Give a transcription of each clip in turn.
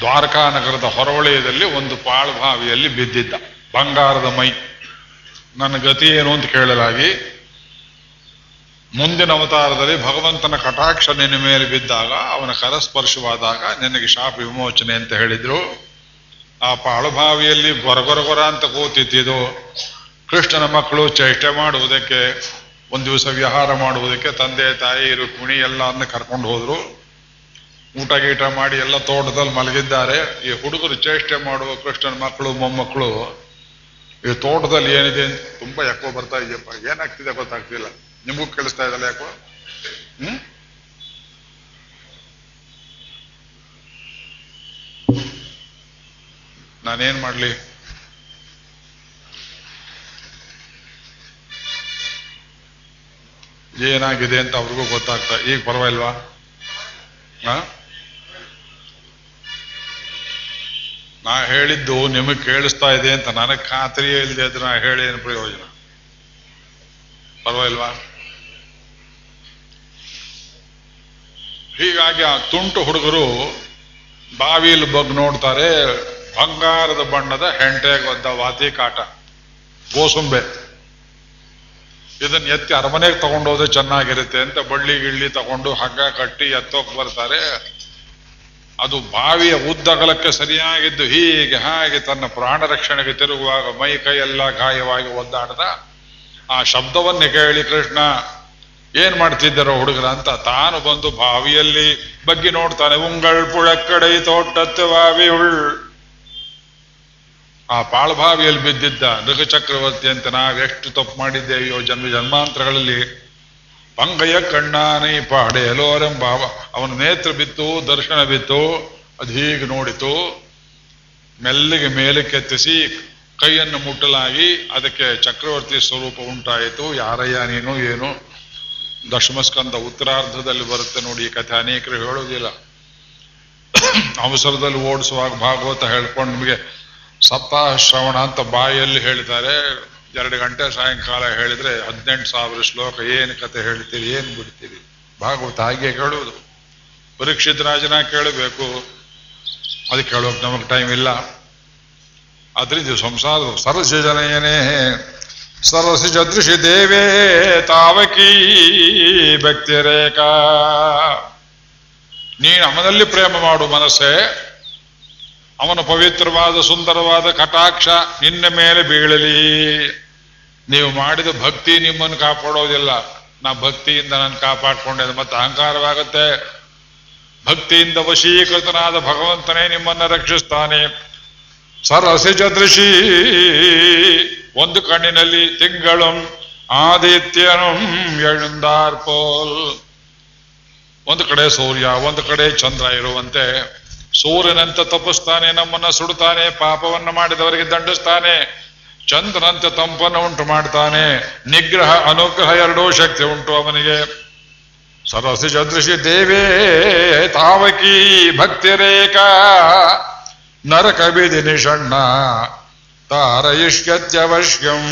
ದ್ವಾರಕಾ ನಗರದ ಹೊರವಲಯದಲ್ಲಿ ಒಂದು ಪಾಳ್ಭಾವಿಯಲ್ಲಿ ಬಿದ್ದಿದ್ದ. ಬಂಗಾರದ ಮೈ. ನನ್ನ ಗತಿ ಏನು ಅಂತ ಕೇಳಲಾಗಿ ಮುಂದಿನ ಅವತಾರದಲ್ಲಿ ಭಗವಂತನ ಕಟಾಕ್ಷ ನಿನ್ನ ಮೇಲೆ ಬಿದ್ದಾಗ, ಅವನ ಕರಸ್ಪರ್ಶವಾದಾಗ ನಿನಗೆ ಶಾಪ ವಿಮೋಚನೆ ಅಂತ ಹೇಳಿದ್ರು. ಆ ಪಾಳುಭಾವಿಯಲ್ಲಿ ಗೊರಗೊರಗೊರ ಅಂತ ಕೂತಿದ್ದು ಕೃಷ್ಣನ ಮಕ್ಕಳು ಚೇಷ್ಟೆ ಮಾಡುವುದಕ್ಕೆ, ಒಂದು ದಿವಸ ವಿಹಾರ ಮಾಡುವುದಕ್ಕೆ ತಂದೆ ತಾಯಿ, ರುಕ್ಮಿಣಿ ಎಲ್ಲ ಅನ್ನ ಕರ್ಕೊಂಡು ಹೋದ್ರು. ಊಟ ಗೀಟ ಮಾಡಿ ಎಲ್ಲ ತೋಟದಲ್ಲಿ ಮಲಗಿದ್ದಾರೆ. ಈ ಹುಡುಗರು ಚೇಷ್ಟೆ ಮಾಡುವ ಕೃಷ್ಣನ ಮಕ್ಕಳು, ಮೊಮ್ಮಕ್ಕಳು, ಈ ತೋಟದಲ್ಲಿ ಏನಿದೆ ತುಂಬಾ ಯಾಕೋ ಬರ್ತಾ ಇದೆಯಪ್ಪ. ಏನಾಗ್ತಿದೆ ಗೊತ್ತಾಗ್ತಿಲ್ಲ. ನಿಮಗೂ ಕೇಳಿಸ್ತಾ ಇದ್ದಲ್ಲ ಯಾಕೋ? ಹ್ಮ್? ನಾನೇನ್ ಮಾಡ್ಲಿ? ಏನಾಗಿದೆ ಅಂತ ಅವ್ರಿಗೂ ಗೊತ್ತಾಗ್ತಾ ಈಗ ಪರವಾಗಿಲ್ವಾ? ಹಾ? ನಾ ಹೇಳಿದ್ದು ನಿಮಗೆ ಕೇಳಿಸ್ತಾ ಇದೆ ಅಂತ ನನಗೆ ಖಾತ್ರಿ ಇಲ್ಲದೆ ಇದ್ರೆ ನಾ ಹೇಳಿ ಏನು ಪ್ರಯೋಜನ? ಪರವಾಗಿಲ್ವಾ? ಹೀಗಾಗಿ ಆ ತುಂಟು ಹುಡುಗರು ಬಾವಿಲ್ ಬಗ್ ನೋಡ್ತಾರೆ, ಬಂಗಾರದ ಬಣ್ಣದ ಹೆಂಟೆಗೆ ಒದ್ದ ವಾತಿ ಕಾಟ, ಗೋಸುಂಬೆ. ಇದನ್ನ ಎತ್ತಿ ಅರಮನೆಗೆ ತಗೊಂಡೋದ್ರೆ ಚೆನ್ನಾಗಿರುತ್ತೆ ಅಂತ ಬಳ್ಳಿ ಗಿಳ್ಳಿ ತಗೊಂಡು ಹಗ್ಗ ಕಟ್ಟಿ ಎತ್ತೋಕ್ ಬರ್ತಾರೆ. ಅದು ಬಾವಿಯ ಉದ್ದಗಲಕ್ಕೆ ಸರಿಯಾಗಿದ್ದು ಹೀಗೆ ಹಾಗೆ ತನ್ನ ಪ್ರಾಣ ರಕ್ಷಣೆಗೆ ತಿರುಗುವಾಗ ಮೈ ಕೈ ಎಲ್ಲ ಗಾಯವಾಗಿ ಒದ್ದಾಡ್ದ. ಆ ಶಬ್ದವನ್ನೇ ಕೇಳಿ ಕೃಷ್ಣ, ಏನ್ ಮಾಡ್ತಿದ್ದಾರೋ ಹುಡುಗರ ಅಂತ ತಾನು ಬಂದು ಬಾವಿಯಲ್ಲಿ ಬಗ್ಗಿ ನೋಡ್ತಾನೆ ಉಂಗಳ್ ಪುಳಕ್ಕಡೈ ತೋಟತ್ತು ಬಾವಿ ಉಳ್. ಆ ಪಾಳ್ಭಾವಿಯಲ್ಲಿ ಬಿದ್ದಿದ್ದ ನೃಗ ಚಕ್ರವರ್ತಿ ಅಂತ ನಾವೆಷ್ಟು ತಪ್ಪು ಮಾಡಿದ್ದೇವೆಯೋ ಜನ್ಮ ಜನ್ಮಾಂತರಗಳಲ್ಲಿ ಪಂಗಯ ಕಣ್ಣಾನೈ ಪಾಡೆ ಭಾವ. ಅವನ ನೇತ್ರ ಬಿತ್ತು, ದರ್ಶನ ಬಿತ್ತು, ಅದು ಹೀಗೆ ನೋಡಿತು. ಮೆಲ್ಲಿಗೆ ಮೇಲಕ್ಕೆತ್ತಿಸಿ ಕೈಯನ್ನು ಮುಟ್ಟಲಾಗಿ ಅದಕ್ಕೆ ಚಕ್ರವರ್ತಿ ಸ್ವರೂಪ ಉಂಟಾಯಿತು. ಯಾರಯ್ಯ ನೀನು, ಏನು? ದಶಮಸ್ಕಂದ ಉತ್ತರಾರ್ಧದಲ್ಲಿ ಬರುತ್ತೆ ನೋಡಿ, ಈ ಕಥೆ ಅನೇಕರು ಹೇಳುವುದಿಲ್ಲ. ಅವಸರದಲ್ಲಿ ಓಡಿಸುವಾಗ ಭಾಗವತ ಹೇಳ್ಕೊಂಡು ನಿಮಗೆ ಸಪ್ತಾಹ ಶ್ರವಣ ಅಂತ ಬಾಯಲ್ಲಿ ಹೇಳ್ತಾರೆ ಎರಡು ಗಂಟೆ ಸಾಯಂಕಾಲ ಹೇಳಿದ್ರೆ ಹದಿನೆಂಟು ಸಾವಿರ ಶ್ಲೋಕ ಏನು ಕತೆ ಹೇಳ್ತೀರಿ, ಏನು ಬಿಡ್ತೀರಿ? ಭಾಗವತ ಹಾಗೆ ಕೇಳುವುದು. ಪರೀಕ್ಷಿತ ರಾಜನ ಕೇಳಬೇಕು. ಅದಕ್ಕೆ ಕೇಳೋಕೆ ನಮಗೆ ಟೈಮ್ ಇಲ್ಲ. ಅದರಿಂದ ಸಂಸಾರ ಸರಸಿ ಜನಯನೇ. ಸರಸಿ ಜದೃಶಿ ದೇವೇ ಭಕ್ತಿ ಭಕ್ತಿರೇಖಾ ನೀನು ಅಮ್ಮನಲ್ಲಿ ಪ್ರೇಮ ಮಾಡು ಮನಸ್ಸೇ. ಅವನ ಪವಿತ್ರವಾದ, ಸುಂದರವಾದ ಕಟಾಕ್ಷ ನಿನ್ನ ಮೇಲೆ ಬೀಳಲಿ. ನೀವು ಮಾಡಿದ ಭಕ್ತಿ ನಿಮ್ಮನ್ನು ಕಾಪಾಡೋದಿಲ್ಲ. ನಾ ಭಕ್ತಿಯಿಂದ ನಾನು ಕಾಪಾಡ್ಕೊಂಡೆ ಮತ್ತೆ ಅಹಂಕಾರವಾಗುತ್ತೆ. ಭಕ್ತಿಯಿಂದ ವಶೀಕೃತನಾದ ಭಗವಂತನೇ ನಿಮ್ಮನ್ನ ರಕ್ಷಿಸ್ತಾನೆ. ಸರಸಿ ದೃಶಿ ಒಂದು ಕಣ್ಣಿನಲ್ಲಿ ತಿಂಗಳಂ ಆದಿತ್ಯನು ಎಳುಂದಾರ್ಪೋಲ್ ಒಂದು ಕಡೆ ಸೂರ್ಯ, ಒಂದು ಕಡೆ ಚಂದ್ರ ಇರುವಂತೆ ಸೂರ್ಯನಂತೆ ತಪ್ಪಿಸ್ತಾನೆ, ನಮ್ಮನ್ನ ಸುಡುತ್ತಾನೆ ಪಾಪವನ್ನು ಮಾಡಿದವರಿಗೆ ದಂಡಿಸ್ತಾನೆ, ಚಂದ್ರನಂತೆ ತಂಪನ್ನು ಉಂಟು ಮಾಡ್ತಾನೆ, ನಿಗ್ರಹ, ಅನುಗ್ರಹ ಎರಡೂ ಶಕ್ತಿ ಉಂಟು ಅವನಿಗೆ. ಸರಸಿ ಚದೃಶಿ ದೇವೇ, ತಾವಕಿ ಭಕ್ತಿರೇಖಾ ನರಕ ಬಿದಿ ನಿಷಣ್ಣ ತಾರಯಿಷ್ಯತ್ಯವಶ್ಯಂ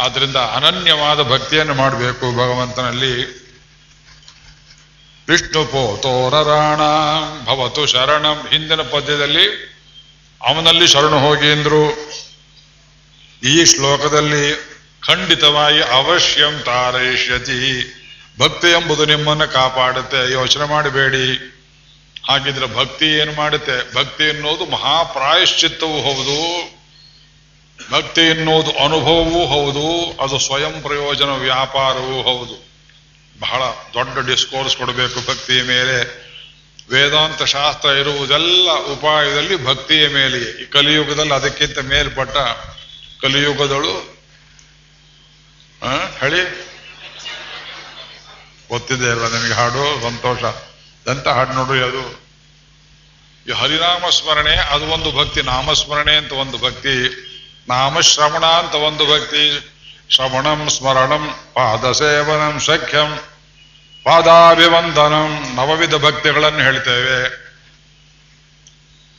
ಆದ್ರಿಂದ ಅನನ್ಯವಾದ ಭಕ್ತಿಯನ್ನು ಮಾಡಬೇಕು ಭಗವಂತನಲ್ಲಿ. ವಿಷ್ಣು ಪೋತೋರರಾಣ ಭವತು ಶರಣಂ. ಹಿಂದಿನ ಪದ್ಯದಲ್ಲಿ ಅವನಲ್ಲಿ ಶರಣು ಹೋಗಿ ಎಂದ್ರು. ಈ ಶ್ಲೋಕದಲ್ಲಿ ಖಂಡಿತವಾಗಿ ಅವಶ್ಯಂ ತಾರಯಿಷ್ಯತಿ. ಭಕ್ತಿ ಎಂಬುದು ನಿಮ್ಮನ್ನು ಕಾಪಾಡುತ್ತೆ. ಯೋಚನೆ ಮಾಡಬೇಡಿ. ಹಾಗಿದ್ರೆ ಭಕ್ತಿ ಏನು ಮಾಡುತ್ತೆ? ಭಕ್ತಿ ಎನ್ನುವುದು ಮಹಾಪ್ರಾಯಶ್ಚಿತ್ತವೂ ಹೌದು. ಭಕ್ತಿ ಎನ್ನುವುದು ಅನುಭವವೂ ಹೌದು. ಅದು ಸ್ವಯಂ ಪ್ರಯೋಜನ ವ್ಯಾಪಾರವೂ ಹೌದು. ಬಹಳ ದೊಡ್ಡ ಡಿಸ್ಕೋರ್ಸ್ ಕೊಡಬೇಕು ಭಕ್ತಿಯ ಮೇಲೆ. ವೇದಾಂತ ಶಾಸ್ತ್ರ ಇರುವುದೆಲ್ಲ ಉಪಾಯದಲ್ಲಿ ಭಕ್ತಿಯ ಮೇಲೆಯೇ. ಈ ಕಲಿಯುಗದಲ್ಲಿ ಅದಕ್ಕಿಂತ ಮೇಲ್ಪಟ್ಟ ಕಲಿಯುಗದಳು ಹೇಳಿ? ಗೊತ್ತಿದೆ ಅಲ್ಲ ನಿಮಗೆ ಹಾಡು? ಸಂತೋಷ. ಎಂತ ಹಾಡು ನೋಡ್ರಿ ಅದು? ಈ ಹರಿನಾಮ ಸ್ಮರಣೆ ಅದು ಒಂದು ಭಕ್ತಿ. ನಾಮಸ್ಮರಣೆ ಅಂತ ಒಂದು ಭಕ್ತಿ. ನಾಮಶ್ರವಣ ಅಂತ ಒಂದು ಭಕ್ತಿ. ಶ್ರವಣಂ, ಸ್ಮರಣಂ, ಪಾದಸೇವನಂ, ಸಖ್ಯಂ. ಪಾದಾಭಿವಂದನಂ ನವವಿಧ ಭಕ್ತಿಗಳನ್ನು ಹೇಳ್ತೇವೆ.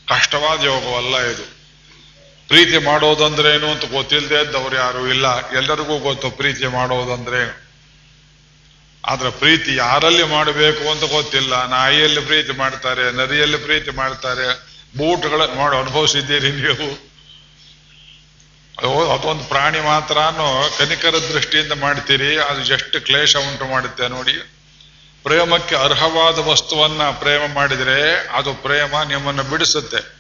ಕಷ್ಟವಾದ ಯೋಗವಲ್ಲ ಇದು. ಪ್ರೀತಿ ಮಾಡೋದಂದ್ರೇನು ಅಂತ ಗೊತ್ತಿಲ್ಲದೆ ಇದ್ದವ್ರು ಯಾರು ಇಲ್ಲ. ಎಲ್ಲರಿಗೂ ಗೊತ್ತು ಪ್ರೀತಿ ಮಾಡೋದಂದ್ರೇನು. ಆದ್ರೆ ಪ್ರೀತಿ ಯಾರಲ್ಲಿ ಮಾಡಬೇಕು ಅಂತ ಗೊತ್ತಿಲ್ಲ. ನಾಯಿಯಲ್ಲಿ ಪ್ರೀತಿ ಮಾಡ್ತಾರೆ, ನದಿಯಲ್ಲಿ ಪ್ರೀತಿ ಮಾಡ್ತಾರೆ. ಬೂಟ್ಗಳ ಮಾಡಿ ಅನುಭವಿಸಿದ್ದೀರಿ ನೀವು. ಅದೊಂದು ಪ್ರಾಣಿ ಮಾತ್ರನೂ ಕನಿಕರ ದೃಷ್ಟಿಯಿಂದ ಮಾಡ್ತೀರಿ. ಅದು ಎಷ್ಟು ಕ್ಲೇಶ ಉಂಟು ಮಾಡುತ್ತೆ ನೋಡಿ. ಪ್ರೇಮಕ್ಕೆ ಅರ್ಹವಾದ ವಸ್ತುವನ್ನ ಪ್ರೇಮ ಮಾಡಿದರೆ ಅದು ಪ್ರೇಮ ನಿಮ್ಮನ್ನು ಬಿಡಿಸುತ್ತೆ.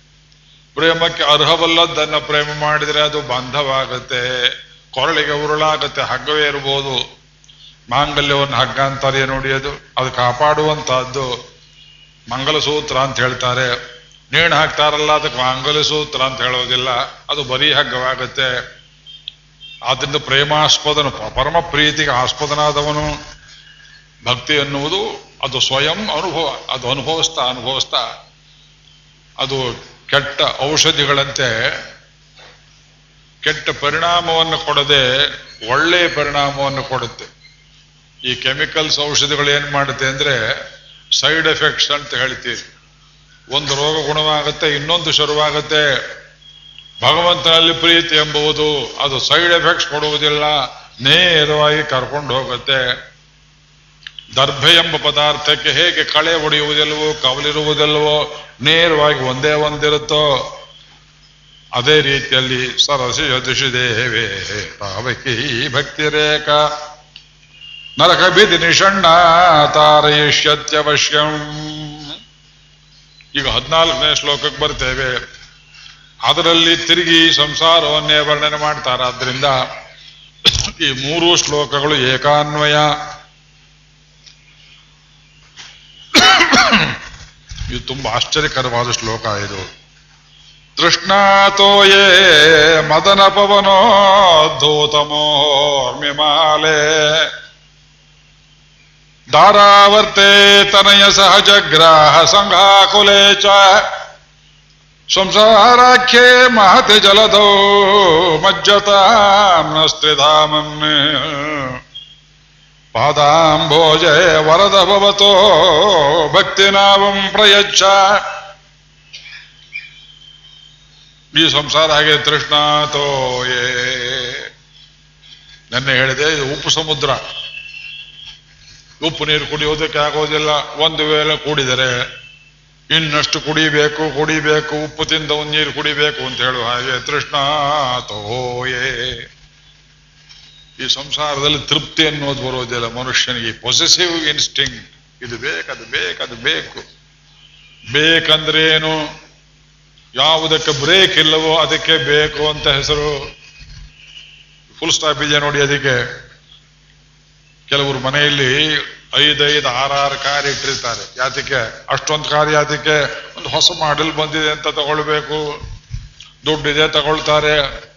ಪ್ರೇಮಕ್ಕೆ ಅರ್ಹವಲ್ಲದನ್ನ ಪ್ರೇಮ ಮಾಡಿದರೆ ಅದು ಬಂಧವಾಗುತ್ತೆ. ಕೊರಳಿಗೆ ಉರುಳಾಗುತ್ತೆ, ಹಗ್ಗವೇ ಇರ್ಬೋದು. ಮಾಂಗಲ್ಯವನ್ನು ಹಗ್ಗ ಅಂತಾರೆ ನೋಡಿ ಅದು ಅದು ಕಾಪಾಡುವಂತಹದ್ದು. ಮಂಗಲಸೂತ್ರ ಅಂತ ಹೇಳ್ತಾರೆ. ನೇಣು ಹಾಕ್ತಾರಲ್ಲ, ಅದಕ್ಕೆ ಮಾಂಗಲ್ಯಸೂತ್ರ ಅಂತ ಹೇಳೋದಿಲ್ಲ. ಅದು ಬರೀ ಹಗ್ಗವಾಗುತ್ತೆ. ಆದ್ರಿಂದ ಪ್ರೇಮಾಸ್ಪದನು, ಪರಮ ಪ್ರೀತಿಗೆ ಆಸ್ಪದನಾದವನು. ಭಕ್ತಿ ಎನ್ನುವುದು ಅದು ಸ್ವಯಂ ಅನುಭವ, ಅದು ಅನುಭವಿಸ್ತಾ ಅನುಭವಿಸ್ತಾ ಅದು ಕೆಟ್ಟ ಔಷಧಿಗಳಂತೆ ಕೆಟ್ಟ ಪರಿಣಾಮವನ್ನು ಕೊಡದೆ ಒಳ್ಳೆಯ ಪರಿಣಾಮವನ್ನು ಕೊಡುತ್ತೆ. ಈ ಕೆಮಿಕಲ್ಸ್ ಔಷಧಿಗಳು ಏನು ಮಾಡುತ್ತೆ ಅಂದ್ರೆ ಸೈಡ್ ಎಫೆಕ್ಟ್ಸ್ ಅಂತ ಹೇಳ್ತೀವಿ ಒಂದು ರೋಗ ಗುಣವಾಗುತ್ತೆ, ಇನ್ನೊಂದು ಶುರುವಾಗುತ್ತೆ. ಭಗವಂತನಲ್ಲಿ ಪ್ರೀತಿ ಎಂಬುವುದು, ಅದು ಸೈಡ್ ಎಫೆಕ್ಟ್ಸ್ ಕೊಡುವುದಿಲ್ಲ, ನೇರವಾಗಿ ಕರ್ಕೊಂಡು ಹೋಗುತ್ತೆ. ದರ್ಭೆ ಎಂಬ ಪದಾರ್ಥಕ್ಕೆ ಹೇಗೆ ಕಳೆ ಹೊಡೆಯುವುದಿಲ್ಲವೋ ಕವಲಿರುವುದಿಲ್ಲವೋ ನೇರವಾಗಿ ಒಂದೇ ಒಂದಿರುತ್ತೋ, ಅದೇ ರೀತಿಯಲ್ಲಿ ಸರಸಿ ಯದುಷಿ ದೇವೇ ಪಾವಕಿ ಭಕ್ತಿ ರೇಖ. ನರಕ ಬಿದಿ ನಿಷಣ್ಣ ತಾರಯಿಷ್ಯತ್ಯವಶ್ಯಂ. ಈಗ ಹದಿನಾಲ್ಕನೇ ಶ್ಲೋಕಕ್ಕೆ ಬರ್ತೇವೆ. ಅದರಲ್ಲಿ ತಿರುಗಿ ಸಂಸಾರವನ್ನೇ ವರ್ಣನೆ ಮಾಡ್ತಾರೆ ಆದ್ರಿಂದ ಈ ಮೂರು ಶ್ಲೋಕಗಳು ಏಕಾನ್ವಯ. ಇದು ತುಂಬಾ ಆಶ್ಚರ್ಯಕರವಾದ ಶ್ಲೋಕ ಇದು. ತೃಷ್ಣಾತೋಯೇ ಮದನ ಪವನೋ ಧೂತಮೋರ್ಮಿಮಾಲೆ ದಾರಾವರ್ತೆ ತನಯ ಸಹಜ ಗ್ರಾಹ ಸಂಘಾಕುಲೆ ಚ. ಸಂಸಾರಾಖ್ಯೆ ಮಹತಿ ಜಲದೋ ಮಜ್ಜತಾಂ ನಸ್ತ್ರಿಧಾಮನ್ ಪಾದಾಂಭೋಜೆ ವರದ ಭವತೋ ಭಕ್ತಿನಾವಂ ಪ್ರಯಚ್ಛ. ಈ ಸಂಸಾರ ಹಾಗೆ ತೃಷ್ಣಾತೋ ಏ ನೆನ್ನೆ ಹೇಳಿದೆ, ಇದು ಉಪ್ಪು ಸಮುದ್ರ. ಉಪ್ಪು ನೀರು ಕುಡಿಯೋದಕ್ಕೆ ಆಗೋದಿಲ್ಲ. ಒಂದು ವೇಳೆ ಕುಡಿದರೆ ಇನ್ನಷ್ಟು ಕುಡಿಬೇಕು ಕುಡಿಬೇಕು, ಉಪ್ಪು ತಿಂದ ಒಂದು ನೀರು ಕುಡಿಬೇಕು ಅಂತ ಹೇಳುವ ಹಾಗೆ ತೃಷ್ಣಾತೋಯೇ ಈ ಸಂಸಾರದಲ್ಲಿ ತೃಪ್ತಿ ಅನ್ನೋದು ಬರೋದಿಲ್ಲ ಮನುಷ್ಯನಿಗೆ ಪೊಸೆಸಿವ್ ಇನ್ಸ್ಟಿಂಗ್ ಇದು ಬೇಕದು ಬೇಕದು ಬೇಕು. ಬೇಕಂದ್ರೆ ಏನು? ಯಾವುದಕ್ಕೆ ಬ್ರೇಕ್ ಇಲ್ಲವೋ ಅದಕ್ಕೆ ಬೇಕು ಅಂತ ಹೆಸರು. ಫುಲ್ ಸ್ಟಾಪ್ ಇದೆ ನೋಡಿ ಅದಕ್ಕೆ. ಕೆಲವರು ಮನೆಯಲ್ಲಿ ಐದೈದು ಆರಾರು ಕಾರ್ ಇಟ್ಟಿರ್ತಾರೆ. ಯಾತಕ್ಕೆ? ಅಷ್ಟೊಂದು ಕಾರ್ ಯಾತಕ್ಕೆ? ಒಂದು ಹೊಸ ಮಾಡೆಲ್ ಬಂದಿದೆ ಅಂತ ತಗೊಳ್ಬೇಕು. ದುಡ್ಡಿದೆ ತಗೊಳ್ತಾರೆ.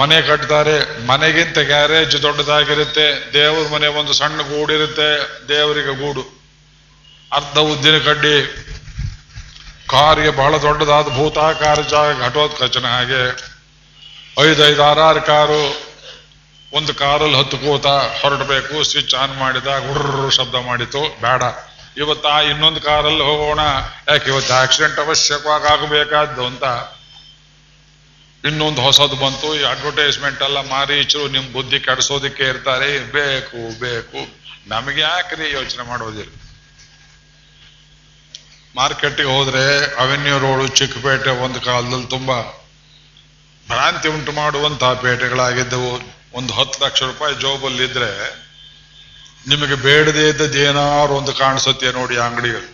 ಮನೆ ಕಟ್ತಾರೆ, ಮನೆಗಿಂತ ಗ್ಯಾರೇಜ್ ದೊಡ್ಡದಾಗಿರುತ್ತೆ, ದೇವ್ರ ಮನೆ ಒಂದು ಸಣ್ಣ ಗೂಡಿರುತ್ತೆ, ದೇವರಿಗೆ ಗೂಡು. ಅರ್ಧ ಉದ್ದಿನ ಕಡ್ಡಿ. ಕಾರಿಗೆ ಬಹಳ ದೊಡ್ಡದಾದ ಭೂತಾಕಾರ ಜಾಗ, ಘಟೋತ್ಕಚನ ಹಾಗೆ. ಐದೈದು ಆರಾರು ಕಾರು, ಒಂದು ಕಾರಲ್ಲಿ ಹತ್ತು ಕೂತ ಹೊರಡಬೇಕು ಸ್ವಿಚ್ ಆನ್ ಮಾಡಿದ ಗುರ್ರ ಶಬ್ದ ಮಾಡಿತು. ಬೇಡ. ಇವತ್ತ ಇನ್ನೊಂದು ಕಾರಲ್ಲಿ ಹೋಗೋಣ. ಯಾಕೆ, ಇವತ್ತು ಆಕ್ಸಿಡೆಂಟ್ ಅವಶ್ಯಕವಾಗಿ ಆಗಬೇಕಾದ್ದು ಅಂತ. ಇನ್ನೊಂದು ಹೊಸದು ಬಂತು, ಈ ಅಡ್ವರ್ಟೈಸ್ಮೆಂಟ್ ಎಲ್ಲ ಮಾರೀಚರು ನಿಮ್ ಬುದ್ಧಿ ಕೆಡಿಸೋದಕ್ಕೆ ಇರ್ತಾರೆ ಬೇಕು ಬೇಕು. ನಮಗೆ ಯಾಕ್ರಿ ಯೋಚನೆ ಮಾಡೋದಿಲ್ಲ ಮಾರ್ಕೆಟಿಗೆ ಹೋದ್ರೆ ಅವೆನ್ಯೂ ರೋಡು ಚಿಕ್ಕಪೇಟೆ ಒಂದು ಕಾಲದಲ್ಲಿ ತುಂಬಾ ಭ್ರಾಂತಿ ಉಂಟು ಮಾಡುವಂತಹ ಪೇಟೆಗಳಾಗಿದ್ದವು. ಒಂದು ಹತ್ತು ಲಕ್ಷ ರೂಪಾಯಿ ಜೋಬಲ್ಲಿ ಇದ್ರೆ ನಿಮಗೆ ಬೇಡದೇ ಇದ್ದದ್ದು ಏನಾರು ಒಂದು ಕಾಣಿಸುತ್ತೆ ನೋಡಿ ಅಂಗಡಿಗಳು.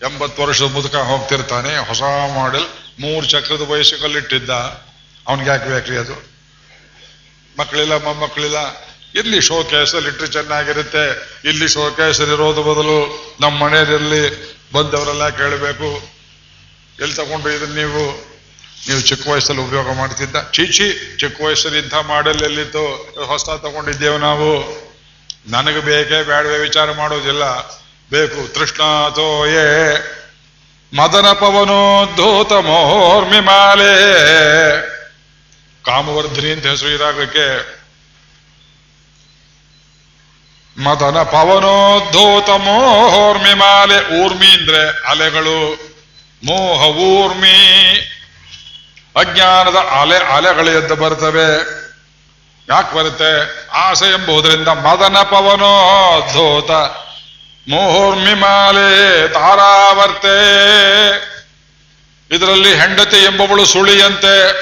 ಎಂಬತ್ತು ವರ್ಷದ ಮುದುಕ ಹೋಗ್ತಿರ್ತಾನೆ, ಹೊಸ ಮಾಡೆಲ್ ಮೂರು ಚಕ್ರದ ವಯಸ್ಸುಗಳಿಟ್ಟಿದ್ದ. ಅವನ್ಗೆ ಯಾಕೆ ಬೇಕ್ರಿ ಅದು? ಮಕ್ಕಳಿಲ್ಲ, ಮೊಮ್ಮಕ್ಕಳಿಲ್ಲ. ಇಲ್ಲಿ ಶೋ ಕೇಸಲ್ಲಿ ಇಟ್ಟರೆ ಚೆನ್ನಾಗಿರುತ್ತೆ. ಇಲ್ಲಿ ಶೋ ಇರೋದು ಬದಲು ನಮ್ಮ ಮನೆಯಲ್ಲಿ ಬಂದವರೆಲ್ಲ ಕೇಳಬೇಕು. ಎಲ್ಲಿ ತಗೊಂಡು ಇದನ್ನ ನೀವು? ನೀವು ಚಿಕ್ಕ ವಯಸ್ಸಲ್ಲಿ ಉಪಯೋಗ ಮಾಡ್ತಿದ್ದ. ಚೀಚಿ ಚಿಕ್ಕ ವಯಸ್ಸಲ್ಲಿ ಇಂಥ ಮಾಡೆಲ್ ಎಲ್ಲಿತ್ತು? ಹೊಸ ತಗೊಂಡಿದ್ದೇವೆ ನಾವು. ನನಗೆ ಬೇಕೇ ಬೇಡವೇ ವಿಚಾರ ಮಾಡೋದಿಲ್ಲ. ಬೇಕು ತೃಷ್ಣಾತೋಯೇ ಮದನ ಪವನೋದ್ಧೂತ ಮೋರ್ಮಿಮಾಲೆ ಕಾಮವರ್ಧಿನಿ ಅಂತ ಹೆಸರು ಇರಾಗಕ್ಕೆ ಮದನ ಪವನೋದ್ಧೂತ ಮೋಹೋರ್ಮಿಮಾಲೆ ಊರ್ಮಿ ಅಂದ್ರೆ ಅಲೆಗಳು. ಮೋಹ ಊರ್ಮಿ. ಅಜ್ಞಾನದ ಅಲೆ ಅಲೆಗಳು ಎದ್ದು ಬರ್ತವೆ. ಯಾಕೆ ಬರುತ್ತೆ? ಆಸೆ ಎಂಬುದರಿಂದ ಮದನ ಪವನೋದ್ಧೋತ ಮುಹುರ್ಮಿಮಾಲೆ ತಾರಾವರ್ತೆ. ಇದರಲ್ಲಿ ಹೆಂಡತಿ ಎಂಬವಳು ಸುಳಿಯಂತೆ.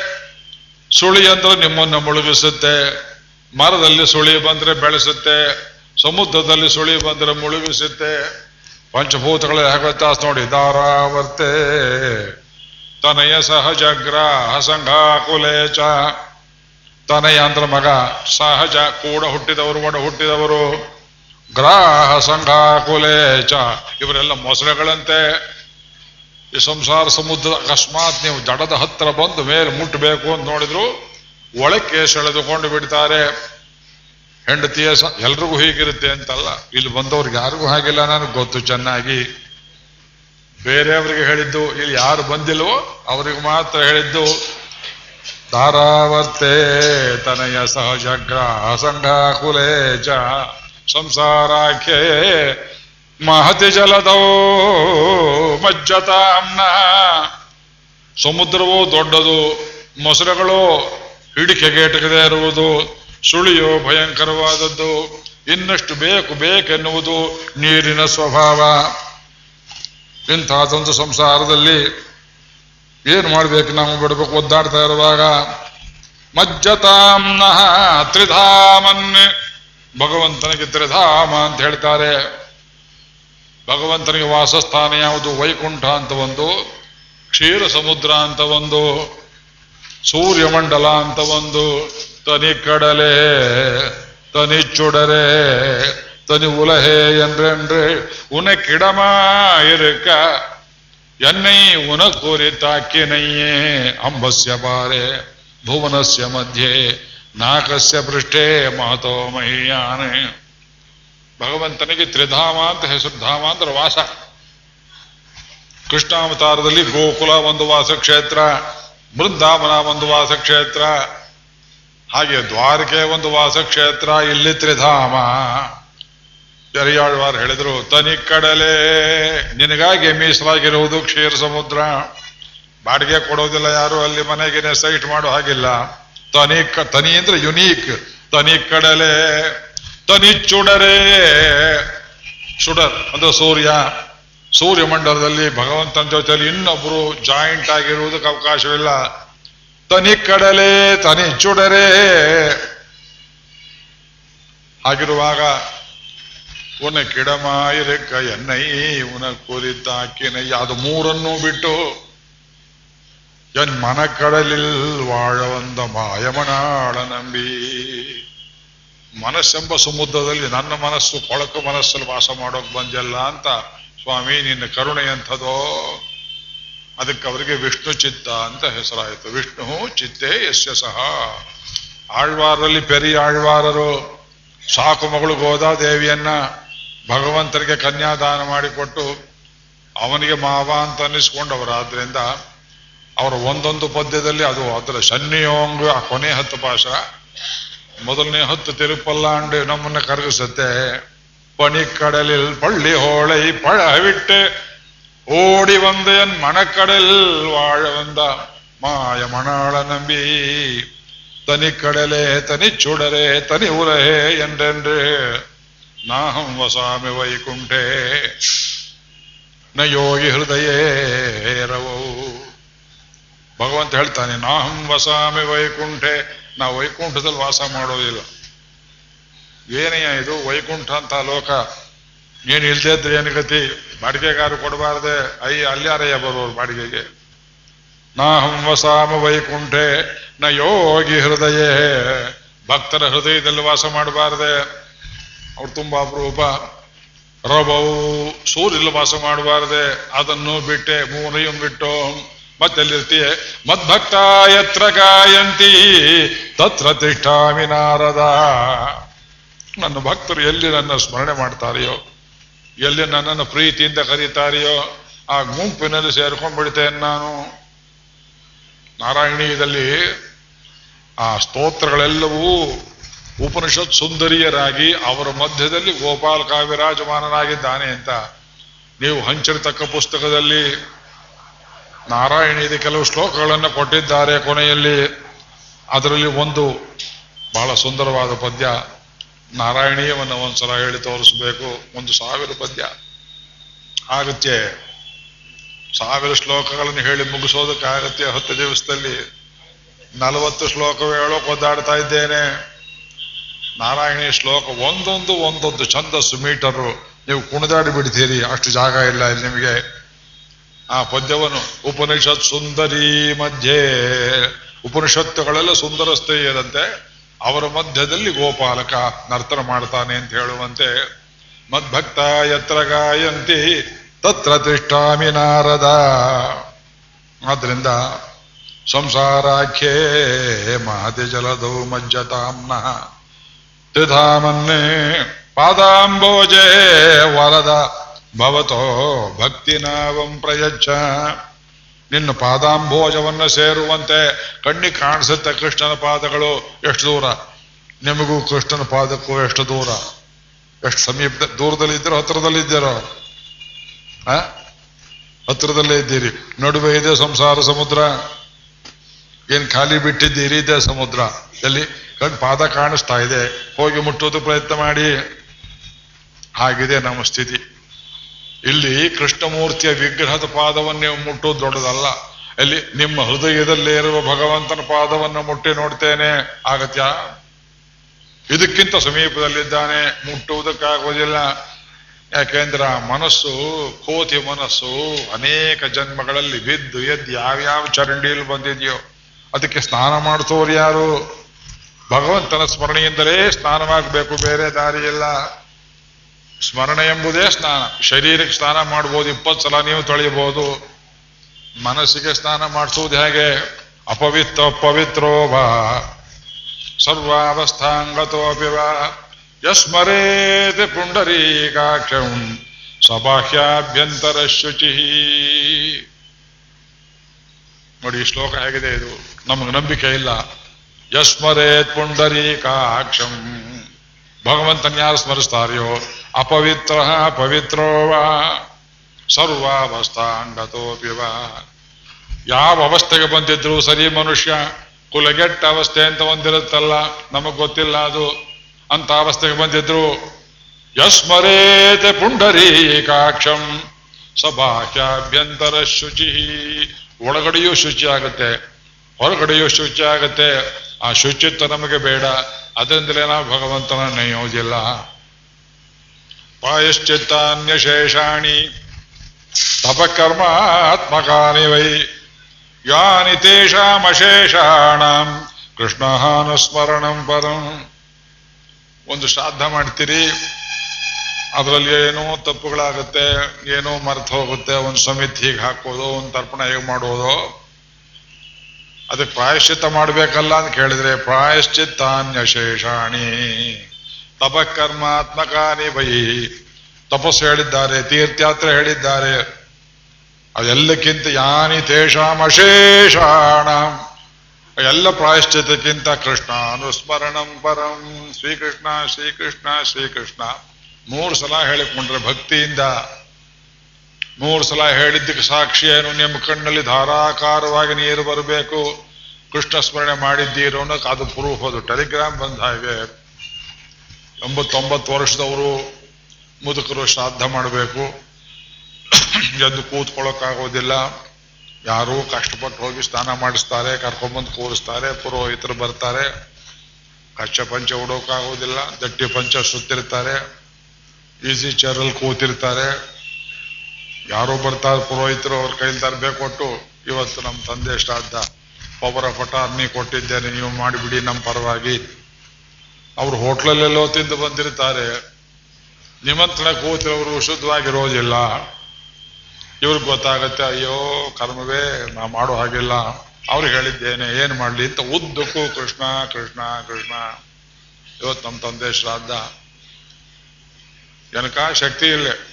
ಸುಳಿ ಅಂದ್ರೆ ನಿಮ್ಮನ್ನು ಮುಳುಗಿಸುತ್ತೆ. ಮರದಲ್ಲಿ ಸುಳಿ ಬಂದ್ರೆ ಬೆಳೆಸುತ್ತೆ. ಸಮುದ್ರದಲ್ಲಿ ಸುಳಿ ಬಂದ್ರೆ ಮುಳುಗಿಸುತ್ತೆ. ಪಂಚಭೂತಗಳ ಹೇಗತ್ತಾಸ್ ನೋಡಿ ದಾರಾವರ್ತೆ ತನಯ ಸಹಜಗ್ರಾಹ ಸಂಘಾಕುಲೇಚ ತನಯ ಅಂದ್ರ ಮಗ ಸಹಜ ಕೂಡ ಹುಟ್ಟಿದವರು ಒಡ ಹುಟ್ಟಿದವರು. ಗ್ರಾಹ ಚ. ಇವರೆಲ್ಲ ಮೊಸಳೆಗಳಂತೆ. ಈ ಸಂಸಾರ ಸಮುದ್ರ ಅಕಸ್ಮಾತ್ ನೀವು ಜಡದ ಹತ್ತಿರ ಬಂದು ಮೇಲೆ ಮುಟ್ಟಬೇಕು ಅಂತ ನೋಡಿದ್ರು ಒಳಕ್ಕೆ ಸೆಳೆದುಕೊಂಡು ಬಿಡ್ತಾರೆ. ಹೆಂಡತಿಯ ಎಲ್ರಿಗೂ ಹೀಗಿರುತ್ತೆ ಅಂತಲ್ಲ. ಇಲ್ಲಿ ಬಂದವ್ರಿಗೆ ಯಾರಿಗೂ ಹಾಗಿಲ್ಲ ನನಗೆ ಗೊತ್ತು ಚೆನ್ನಾಗಿ. ಬೇರೆಯವರಿಗೆ ಹೇಳಿದ್ದು, ಇಲ್ಲಿ ಯಾರು ಬಂದಿಲ್ವೋ ಅವರಿಗೆ ಮಾತ್ರ ಹೇಳಿದ್ದು. ಧಾರಾವರ್ತೆ ತನಯ ಸಹಜಗ್ರಹ ಸಂಘ ಕುಲೇಚ ಸಂಸಾರಾಖ್ಯೆ ಮಹತಿ ಜಲದೋ ಮಜ್ಜತಾಮ್ನ ಸಮುದ್ರವೂ ದೊಡ್ಡದು, ಮೊಸರುಗಳು ಹಿಡಿಕೆಗೆಟಕದೇ ಇರುವುದು, ಸುಳಿಯೋ ಭಯಂಕರವಾದದ್ದು, ಇನ್ನಷ್ಟು ಬೇಕು ಬೇಕೆನ್ನುವುದು ನೀರಿನ ಸ್ವಭಾವ. ಇಂಥದ್ದೊಂದು ಸಂಸಾರದಲ್ಲಿ ಏನು ಮಾಡ್ಬೇಕು ನಾವು ಬಿಡಬೇಕು ಒದ್ದಾಡ್ತಾ ಇರುವಾಗ? ಮಜ್ಜತಾಮ್ನ ತ್ರಿಧಾಮನ್ ಭಗವಂತನಿಗೆ ತ್ರಿಧಾಮ ಅಂತ ಹೇಳ್ತಾರೆ. ಭಗವಂತನಿಗೆ ವಾಸಸ್ಥಾನ ಯಾವುದು? ವೈಕುಂಠ ಅಂತ ಒಂದು, ಕ್ಷೀರ ಸಮುದ್ರ ಅಂತ ಒಂದು, ಸೂರ್ಯಮಂಡಲ ಅಂತ ಒಂದು, ತನಿ ಕಡಲೆ, ತನಿ ಚುಡರೆ, ತನಿ ಉಲಹೆ ಎರಡು ಉನ ಕಿಡಮಾ ಇರಕ, ಎನ್ನೈ ಉನ ಕೋರಿತಾಕಿನಯ್ಯೇ ಅಂಬಸ್ಯ ಬಾರೆ ಭುವನಸ್ಯ ಮಧ್ಯೆ ನಾಕಸ್ಯ ಪೃಷ್ಠೆ ಮಹತೋ ಮಹಿಯಾನೆ. ಭಗವಂತನಿಗೆ ತ್ರಿಧಾಮ ಅಂತ ಹೆಸರು, ಧಾಮ ಅಂದ್ರೆ ವಾಸ. ಕೃಷ್ಣಾವತಾರದಲ್ಲಿ ಗೋಕುಲ ಒಂದು ವಾಸ ಕ್ಷೇತ್ರ ಬೃಂದಾವನ ಒಂದು ವಾಸ ಕ್ಷೇತ್ರ ಹಾಗೆ ದ್ವಾರಕೆ ಒಂದು ವಾಸ ಕ್ಷೇತ್ರ ಇಲ್ಲಿ ತ್ರಿಧಾಮ. ಜರಿಯಾಳ್ವಾರ್ ಹೇಳಿದ್ರು ತನಿ ಕಡಲೆ ನಿನಗಾಗಿ ಮೀಸಲಾಗಿರುವುದು ಕ್ಷೀರ ಸಮುದ್ರ ಬಾಡಿಗೆ ಕೊಡೋದಿಲ್ಲ ಯಾರು, ಅಲ್ಲಿ ಮನೆಗೆ ಸೈಟ್ ಮಾಡೋ ಹಾಗಿಲ್ಲ. ತನಿ ತನಿ ಅಂದ್ರೆ ಯುನೀಕ್ ತನಿ ಕಡಲೆ, ತನಿ ಚುಡರೇ. ಚುಡರ್ ಅಂದ್ರೆ ಸೂರ್ಯ. ಸೂರ್ಯಮಂಡಲದಲ್ಲಿ ಭಗವಂತನ ಜೊತೆಯಲ್ಲಿ ಇನ್ನೊಬ್ರು ಜಾಯಿಂಟ್ ಆಗಿರುವುದಕ್ಕೆ ಅವಕಾಶವಿಲ್ಲ. ತನಿ ಕಡಲೆ, ತನಿ ಚುಡರೆ. ಹಾಗಿರುವಾಗ, ಉನ ಕಿಡಮಾಯಿರೆಕ್ಕ ಎನ್ನೈ, ಉನ ಕುರಿತಾಕಿನೈ ಅದು ಮೂರನ್ನೂ ಬಿಟ್ಟು ಎನ್ வாழ வந்த ಮಾಯಮನಾಳ ನಂಬಿ. ಮನಸ್ಸೆಂಬ ಸಮುದ್ರದಲ್ಲಿ ನನ್ನ ಮನಸ್ಸು ಕೊಳಕು ಮನಸ್ಸಲ್ಲಿ ವಾಸ ಮಾಡೋಕ್ ಬಂದಿಲ್ಲ ಅಂತ ಸ್ವಾಮಿ, ನಿನ್ನ ಕರುಣೆ ಎಂಥದೋ? ಅದಕ್ಕೆ ಅವರಿಗೆ ವಿಷ್ಣು ಚಿತ್ತ ಅಂತ ಹೆಸರಾಯಿತು. ವಿಷ್ಣು ಚಿತ್ತೆ ಯಶ್ಯ ಸಹ. ಆಳ್ವಾರರಲ್ಲಿ ಪೆರಿ ಆಳ್ವಾರರು ಸಾಕು ಮಗಳು ಗೋದಾದೇವಿಯನ್ನ ಭಗವಂತರಿಗೆ ಕನ್ಯಾದಾನ ಮಾಡಿಕೊಟ್ಟು ಅವನಿಗೆ ಮಾವ ಅಂತ ಅನ್ನಿಸ್ಕೊಂಡವರಾದ್ರಿಂದ ಅವರ ಒಂದೊಂದು ಪದ್ಯದಲ್ಲಿ ಅದು ಅದರ ಶನ್ನಿಯೋಂಗ ಆ ಕೊನೆ ಹತ್ತು ಪಾಶ ಮೊದಲನೇ ಹತ್ತು ತಿರುಪಲ್ಲಾಂಡು ನಮ್ಮನ್ನ ಕರಗಿಸುತ್ತೆ ಪಣಿಕಡಲಿಲ್ ಪಳ್ಳಿ ಹೋಳೈ ಪಳವಿಟ್ಟೆ ಓಡಿ வந்தேன் மணக்கடல் வாழ வந்த மாய மணாள நம்பி தனிக்கடலே தனிச்சுடரே தனி உலகே என்றென்று நாகம் வசாமி வைகுண்டே ನ ಯೋಗಿ ಹೃದಯೇರವೋ ಭಗವಂತ ಹೇಳ್ತಾನೆ, ನಾಹಂ ವಸಾಮಿ ವೈಕುಂಠೆ. ನಾ ವೈಕುಂಠದಲ್ಲಿ ವಾಸ ಮಾಡೋದಿಲ್ಲ ಏನಯ್ಯ ಇದು ವೈಕುಂಠ ಅಂತ ಲೋಕ. ನೀನು ಇಲ್ದೇ ಇದ್ರೆ ಏನು ಗತಿ? ಬಾಡಿಗೆಗಾರು ಕೊಡಬಾರ್ದೆ. ಅಯ್ಯ ಅಲ್ಲಾರಯ್ಯ ಬರೋರು ಬಾಡಿಗೆಗೆ. ನಾಹಂ ವಸಾಮ ವೈಕುಂಠೆ, ನ ಯೋಗಿ ಹೃದಯ. ಭಕ್ತರ ಹೃದಯದಲ್ಲಿ ವಾಸ ಮಾಡಬಾರ್ದೆ. ಅವ್ರು ತುಂಬಾ ಅಪರೂಪ. ರಬವು ಸೂರ್ಯಲ್ಲಿ ವಾಸ ಮಾಡಬಾರ್ದೆ. ಅದನ್ನು ಬಿಟ್ಟೆ ಮೂನೆயும் ಬಿಟ್ಟು. ಮತ್ತೆಲ್ಲಿರ್ತೀಯ? ಮದ್ಭಕ್ತ ಯತ್ರ ಗಾಯಂತಿ, ತತ್ರ ತಿಷ್ಠಾಮಿ ನಾರದ. ನನ್ನ ಭಕ್ತರು ಎಲ್ಲಿ ನನ್ನ ಸ್ಮರಣೆ ಮಾಡ್ತಾರೆಯೋ, ಎಲ್ಲಿ ನನ್ನನ್ನು ಪ್ರೀತಿಯಿಂದ ಕರೀತಾರೆಯೋ, ಆ ಗುಂಪಿನಲ್ಲಿ ಸೇರ್ಕೊಂಡ್ಬಿಡ್ತೇನೆ ನಾನು. ನಾರಾಯಣೀಯದಲ್ಲಿ ಆ ಸ್ತೋತ್ರಗಳೆಲ್ಲವೂ ಉಪನಿಷತ್ ಸುಂದರಿಯರಾಗಿ ಅವರ ಮಧ್ಯದಲ್ಲಿ ಗೋಪಾಲ ಕಾವ್ಯರಾಜಮಾನನಾಗಿದ್ದಾನೆ ಅಂತ ನೀವು ಹಂಚಿರತಕ್ಕ ಪುಸ್ತಕದಲ್ಲಿ ನಾರಾಯಣಿಯದ ಕೆಲವು ಶ್ಲೋಕಗಳನ್ನು ಕೊಟ್ಟಿದ್ದಾರೆ ಕೊನೆಯಲ್ಲಿ. ಅದರಲ್ಲಿ ಒಂದು ಬಹಳ ಸುಂದರವಾದ ಪದ್ಯ, ನಾರಾಯಣೀಯವನ್ನು ಒಂದ್ಸಲ ಹೇಳಿ ತೋರಿಸ್ಬೇಕು. ಒಂದು ಸಾವಿರ ಪದ್ಯ. ಆಗತ್ತೆ. ಸಾವಿರ ಶ್ಲೋಕಗಳನ್ನು ಹೇಳಿ ಮುಗಿಸೋದಕ್ಕೆ ಆಗತ್ಯ ಹತ್ತು ದಿವಸದಲ್ಲಿ. ನಲವತ್ತು ಶ್ಲೋಕ ಹೇಳೋಕೆ ಒದ್ದಾಡ್ತಾ ಇದ್ದೇನೆ. ನಾರಾಯಣಿ ಶ್ಲೋಕ ಒಂದೊಂದು ಒಂದೊಂದು ಛಂದಸ್ಸು ಮೀಟರು ನೀವು ಕುಣಿದಾಡಿ ಬಿಡ್ತೀರಿ. ಅಷ್ಟು ಜಾಗ ಇಲ್ಲ ಇಲ್ಲಿ ನಿಮಗೆ. ಆ ಪದ್ಯವನ್ನು ಉಪನಿಷತ್ ಸುಂದರಿ ಮಧ್ಯೆ, ಉಪನಿಷತ್ತುಗಳೆಲ್ಲ ಸುಂದರ ಸ್ತ್ರೀಯರಂತೆ ಅವರ ಮಧ್ಯದಲ್ಲಿ ಗೋಪಾಲಕ ನರ್ತನ ಮಾಡ್ತಾನೆ ಅಂತ ಹೇಳುವಂತೆ, ಮದ್ಭಕ್ತ ಯತ್ರ ಗಾಯಂತಿ, ತತ್ರ ತಿಷ್ಟಾಮಿ ನಾರದ. ಆದ್ರಿಂದ ಸಂಸಾರಾಖ್ಯೇ ಮಹತಿ ಜಲದೌ ಮಜ್ಜತಾಂನ ತ್ರಿಧಾಮನ್ನೇ ಪಾದಾಂಬೋಜೆ ವರದ ಭವತೋ ಭಕ್ತಿ ನಾವಂ ಪ್ರಯಚ್ಛ ನಿನ್ನ ಪಾದಾಂಬೋಜವನ್ನು ಸೇರುವಂತೆ ಕಣ್ಣಿ ಕಾಣಿಸುತ್ತೆ ಕೃಷ್ಣನ ಪಾದಗಳು ಎಷ್ಟು ದೂರ? ನಿಮಗೂ ಕೃಷ್ಣನ ಪಾದಕ್ಕೂ ಎಷ್ಟು ದೂರ? ಎಷ್ಟು ಸಮೀಪ ದೂರದಲ್ಲಿ ಇದ್ದೀರೋ ಹತ್ರದಲ್ಲಿ ಇದ್ದೀರೋ? ಆ? ಹತ್ರದಲ್ಲೇ ಇದ್ದೀರಿ. ನಡುವೆ ಇದೆ ಸಂಸಾರ ಸಮುದ್ರ. ಏನು ಖಾಲಿ ಬಿಟ್ಟಿದ್ದೀರಿ? ಇದೆ ಸಮುದ್ರ. ಎಲ್ಲಿ? ಕಣ್ ಪಾದ ಕಾಣಿಸ್ತಾ ಇದೆ. ಹೋಗಿ ಮುಟ್ಟೋದು ಪ್ರಯತ್ನ ಮಾಡಿ. ಹಾಗಿದೆ ನಮ್ಮ ಸ್ಥಿತಿ. ಇಲ್ಲಿ ಕೃಷ್ಣಮೂರ್ತಿಯ ವಿಗ್ರಹದ ಪಾದವನ್ನೇ ಮುಟ್ಟು ದೊಡ್ಡದಲ್ಲ. ಅಲ್ಲಿ ನಿಮ್ಮ ಹೃದಯದಲ್ಲೇ ಇರುವ ಭಗವಂತನ ಪಾದವನ್ನು ಮುಟ್ಟಿ ನೋಡ್ತೇನೆ. ಆಗತ್ಯ? ಇದಕ್ಕಿಂತ ಸಮೀಪದಲ್ಲಿದ್ದಾನೆ. ಮುಟ್ಟುವುದಕ್ಕಾಗೋದಿಲ್ಲ ಯಾಕೆಂದ್ರ ಮನಸ್ಸು, ಕೋತಿ ಮನಸ್ಸು ಅನೇಕ ಜನ್ಮಗಳಲ್ಲಿ ಬಿದ್ದು ಎದ್ದು ಯಾವ್ಯಾವ ಚರಂಡಿಯಲ್ಲಿ ಬಂದಿದೆಯೋ ಅದಕ್ಕೆ ಸ್ನಾನ ಮಾಡಿಸೋರು ಯಾರು? ಭಗವಂತನ ಸ್ಮರಣೆಯಿಂದಲೇ ಸ್ನಾನವಾಗಬೇಕು. ಬೇರೆ ದಾರಿಯಿಲ್ಲ. ಸ್ಮರಣೆ ಎಂಬುದೇ ಸ್ನಾನ. ಶರೀರಕ್ಕೆ ಸ್ನಾನ ಮಾಡ್ಬೋದು, ಇಪ್ಪತ್ತು ಸಲ ನೀವು ತೊಳೆಯಬಹುದು ಮನಸ್ಸಿಗೆ ಸ್ನಾನ ಮಾಡಿಸುವುದು ಹೇಗೆ? ಅಪವಿತ್ರ ಪವಿತ್ರೋ ವಾ ಸರ್ವಾವಸ್ಥಾಂಗತೋಪಿ ವಾ. ಯಸ್ಮರೇತ್ ಪುಂಡರೀಕಾಕ್ಷಂ ಸಬಾಹ್ಯಾಭ್ಯಂತರ ಶುಚಿ ನೋಡಿ ಶ್ಲೋಕ ಹೇಗಿದೆ ಇದು? ನಮಗೆ ನಂಬಿಕೆ ಇಲ್ಲ. ಯಸ್ಮರೇತ್ ಪುಂಡರೀಕಾಕ್ಷಂ ಭಗವಂತನ್ಯಾರು ಸ್ಮರಿಸ್ತಾರೆಯೋ? ಅಪವಿತ್ರ ಪವಿತ್ರೋ ವಾ? ಸರ್ವಾವಸ್ಥಾಂಗತೋಪಿ ಯಾವ ಅವಸ್ಥೆಗೆ ಬಂದಿದ್ರು ಸರಿ ಮನುಷ್ಯ, ಕುಲಗೆಟ್ಟ ಅವಸ್ಥೆ ಅಂತ ಒಂದಿರುತ್ತಲ್ಲ, ನಮಗ್ ಗೊತ್ತಿಲ್ಲ ಅದು. ಅಂತ ಅವಸ್ಥೆಗೆ ಬಂದಿದ್ರು, ಯಸ್ಮರೇತೆ ಪುಂಡರೀಕಾಕ್ಷಂ ಸಭಾಖ್ಯಾಭ್ಯಂತರ ಶುಚಿ. ಒಳಗಡೆಯೂ ಶುಚಿ ಆಗುತ್ತೆ, ಹೊರಗಡೆಯೂ ಶುಚಿ ಆಗುತ್ತೆ. ಆ ಶುಚಿತ್ವ ನಮಗೆ ಬೇಡ, ಅದರಿಂದಲೇ ನಾವು ಭಗವಂತನ ನೆನೆಯೋದಿಲ್ಲ ಪಾಯಶ್ಚಿತ್ತಾನ್ಯಶೇಷಾಣಿ. ತಪಕರ್ಮಾತ್ಮಕಾನಿ ವೈ. ಯಾನಿ ತೇಷಾಮಶೇಷಾಣಂ. ಕೃಷ್ಣಹಾನುಸ್ಮರಣಂ ಪರಂ ಒಂದು ಶ್ರಾದ್ದ ಮಾಡ್ತೀರಿ. ಅದರಲ್ಲಿ ಏನೋ ತಪ್ಪುಗಳಾಗುತ್ತೆ, ಏನೋ ಮರ್ತು ಹೋಗುತ್ತೆ, ಒಂದು ಸಮಿತಿ ಹೀಗೆ ಹಾಕೋದು, ಒಂದು ತರ್ಪಣ ಹೇಗೆ ಮಾಡೋದು. ಅದಕ್ಕೆ ಪ್ರಾಯಶ್ಚಿತ್ತ ಮಾಡಬೇಕಲ್ಲ ಅಂತ ಕೇಳಿದ್ರೆ ಪ್ರಾಯಶ್ಚಿತ್ತಾನ್ಯಶೇಷಾಣಿ ತಪಕರ್ಮಾತ್ಮಕಾನಿ ಬೈ ತಪಸ್ಸು ಹೇಳಿದ್ದಾರೆ, ತೀರ್ಥಯಾತ್ರೆ ಹೇಳಿದ್ದಾರೆ. ಅದೆಲ್ಲಕ್ಕಿಂತ ಯಾನಿ ತೇಷಾಂ ಅಶೇಷಾಣ. ಎಲ್ಲ ಪ್ರಾಯಶ್ಚಿತಕ್ಕಿಂತ ಕೃಷ್ಣ ಅನುಸ್ಮರಣಂ ಪರಂ. ಶ್ರೀಕೃಷ್ಣ ಶ್ರೀಕೃಷ್ಣ ಶ್ರೀಕೃಷ್ಣ. ಮೂರು ಸಲ ಹೇಳಿಕೊಂಡ್ರೆ ಭಕ್ತಿಯಿಂದ. ಮೂರು ಸಲ ಹೇಳಿದ್ದಕ್ಕೆ ಸಾಕ್ಷಿ ಏನು? ನಿಮ್ಮ ಕಣ್ಣಲ್ಲಿ ಧಾರಾಕಾರವಾಗಿ ನೀರು ಬರಬೇಕು. ಕೃಷ್ಣ ಸ್ಮರಣೆ ಮಾಡಿದ್ದೀರೋ ಅನ್ನೋಕೆ ಅದು ಪ್ರೂಫ್ ಅದು. ಟೆಲಿಗ್ರಾಮ್ ಬಂದ ಹಾಗೆ. ಎಂಬತ್ತೊಂಬತ್ತು ವರ್ಷದವರು ಮುದುಕರು ಶ್ರಾದ್ದ ಮಾಡಬೇಕು. ಎದ್ದು ಕೂತ್ಕೊಳ್ಳೋಕ್ಕಾಗೋದಿಲ್ಲ. ಯಾರೂ ಕಷ್ಟಪಟ್ಟು ಹೋಗಿ ಸ್ನಾನ ಮಾಡಿಸ್ತಾರೆ, ಕರ್ಕೊಂಬಂದು ಕೂರಿಸ್ತಾರೆ, ಪುರೋಹಿತರು ಬರ್ತಾರೆ. ಕಚ್ಚ ಪಂಚ ಉಡೋಕ್ಕಾಗೋದಿಲ್ಲ, ದಟ್ಟಿ ಪಂಚ ಸುತ್ತಿರ್ತಾರೆ, ಈಸಿ ಚೇರಲ್ಲಿ ಕೂತಿರ್ತಾರೆ. ಯಾರೋ ಬರ್ತಾರೆ ಪುರೋಹಿತರು, ಅವ್ರ ಕೈಲಿ ತರಬೇಕು ಕೊಟ್ಟು ಇವತ್ತು ನಮ್ಮ ತಂದೆ ಶ್ರಾದ್ದ. ಪವರ ನೀ ಕೊಟ್ಟಿದ್ದೇನೆ, ನೀವು ಮಾಡಿಬಿಡಿ ನಮ್ಮ ಪರವಾಗಿ. ಅವ್ರು ಹೋಟ್ಲಲ್ಲೆಲ್ಲೋ ತಿಂದು ಬಂದಿರ್ತಾರೆ. ನಿಮಂತ್ರಣ ಕೂತಿರೋರು ಶುದ್ಧವಾಗಿರೋದಿಲ್ಲ. ಇವ್ರಿಗೆ ಗೊತ್ತಾಗತ್ತೆ, ಅಯ್ಯೋ, ಕರ್ಮವೇ, ನಾ ಮಾಡೋ ಹಾಗಿಲ್ಲ. ಅವ್ರಿಗೆ ಹೇಳಿದ್ದೇನೆ, ಏನು ಮಾಡಲಿ ಅಂತ ಉದ್ದಕ್ಕೂ ಕೃಷ್ಣ ಕೃಷ್ಣ ಕೃಷ್ಣ. ಇವತ್ತು ನಮ್ಮ ತಂದೆ ಶ್ರಾದ್ದ. ಜನಕ ಶಕ್ತಿ ಇಲ್ಲೇ.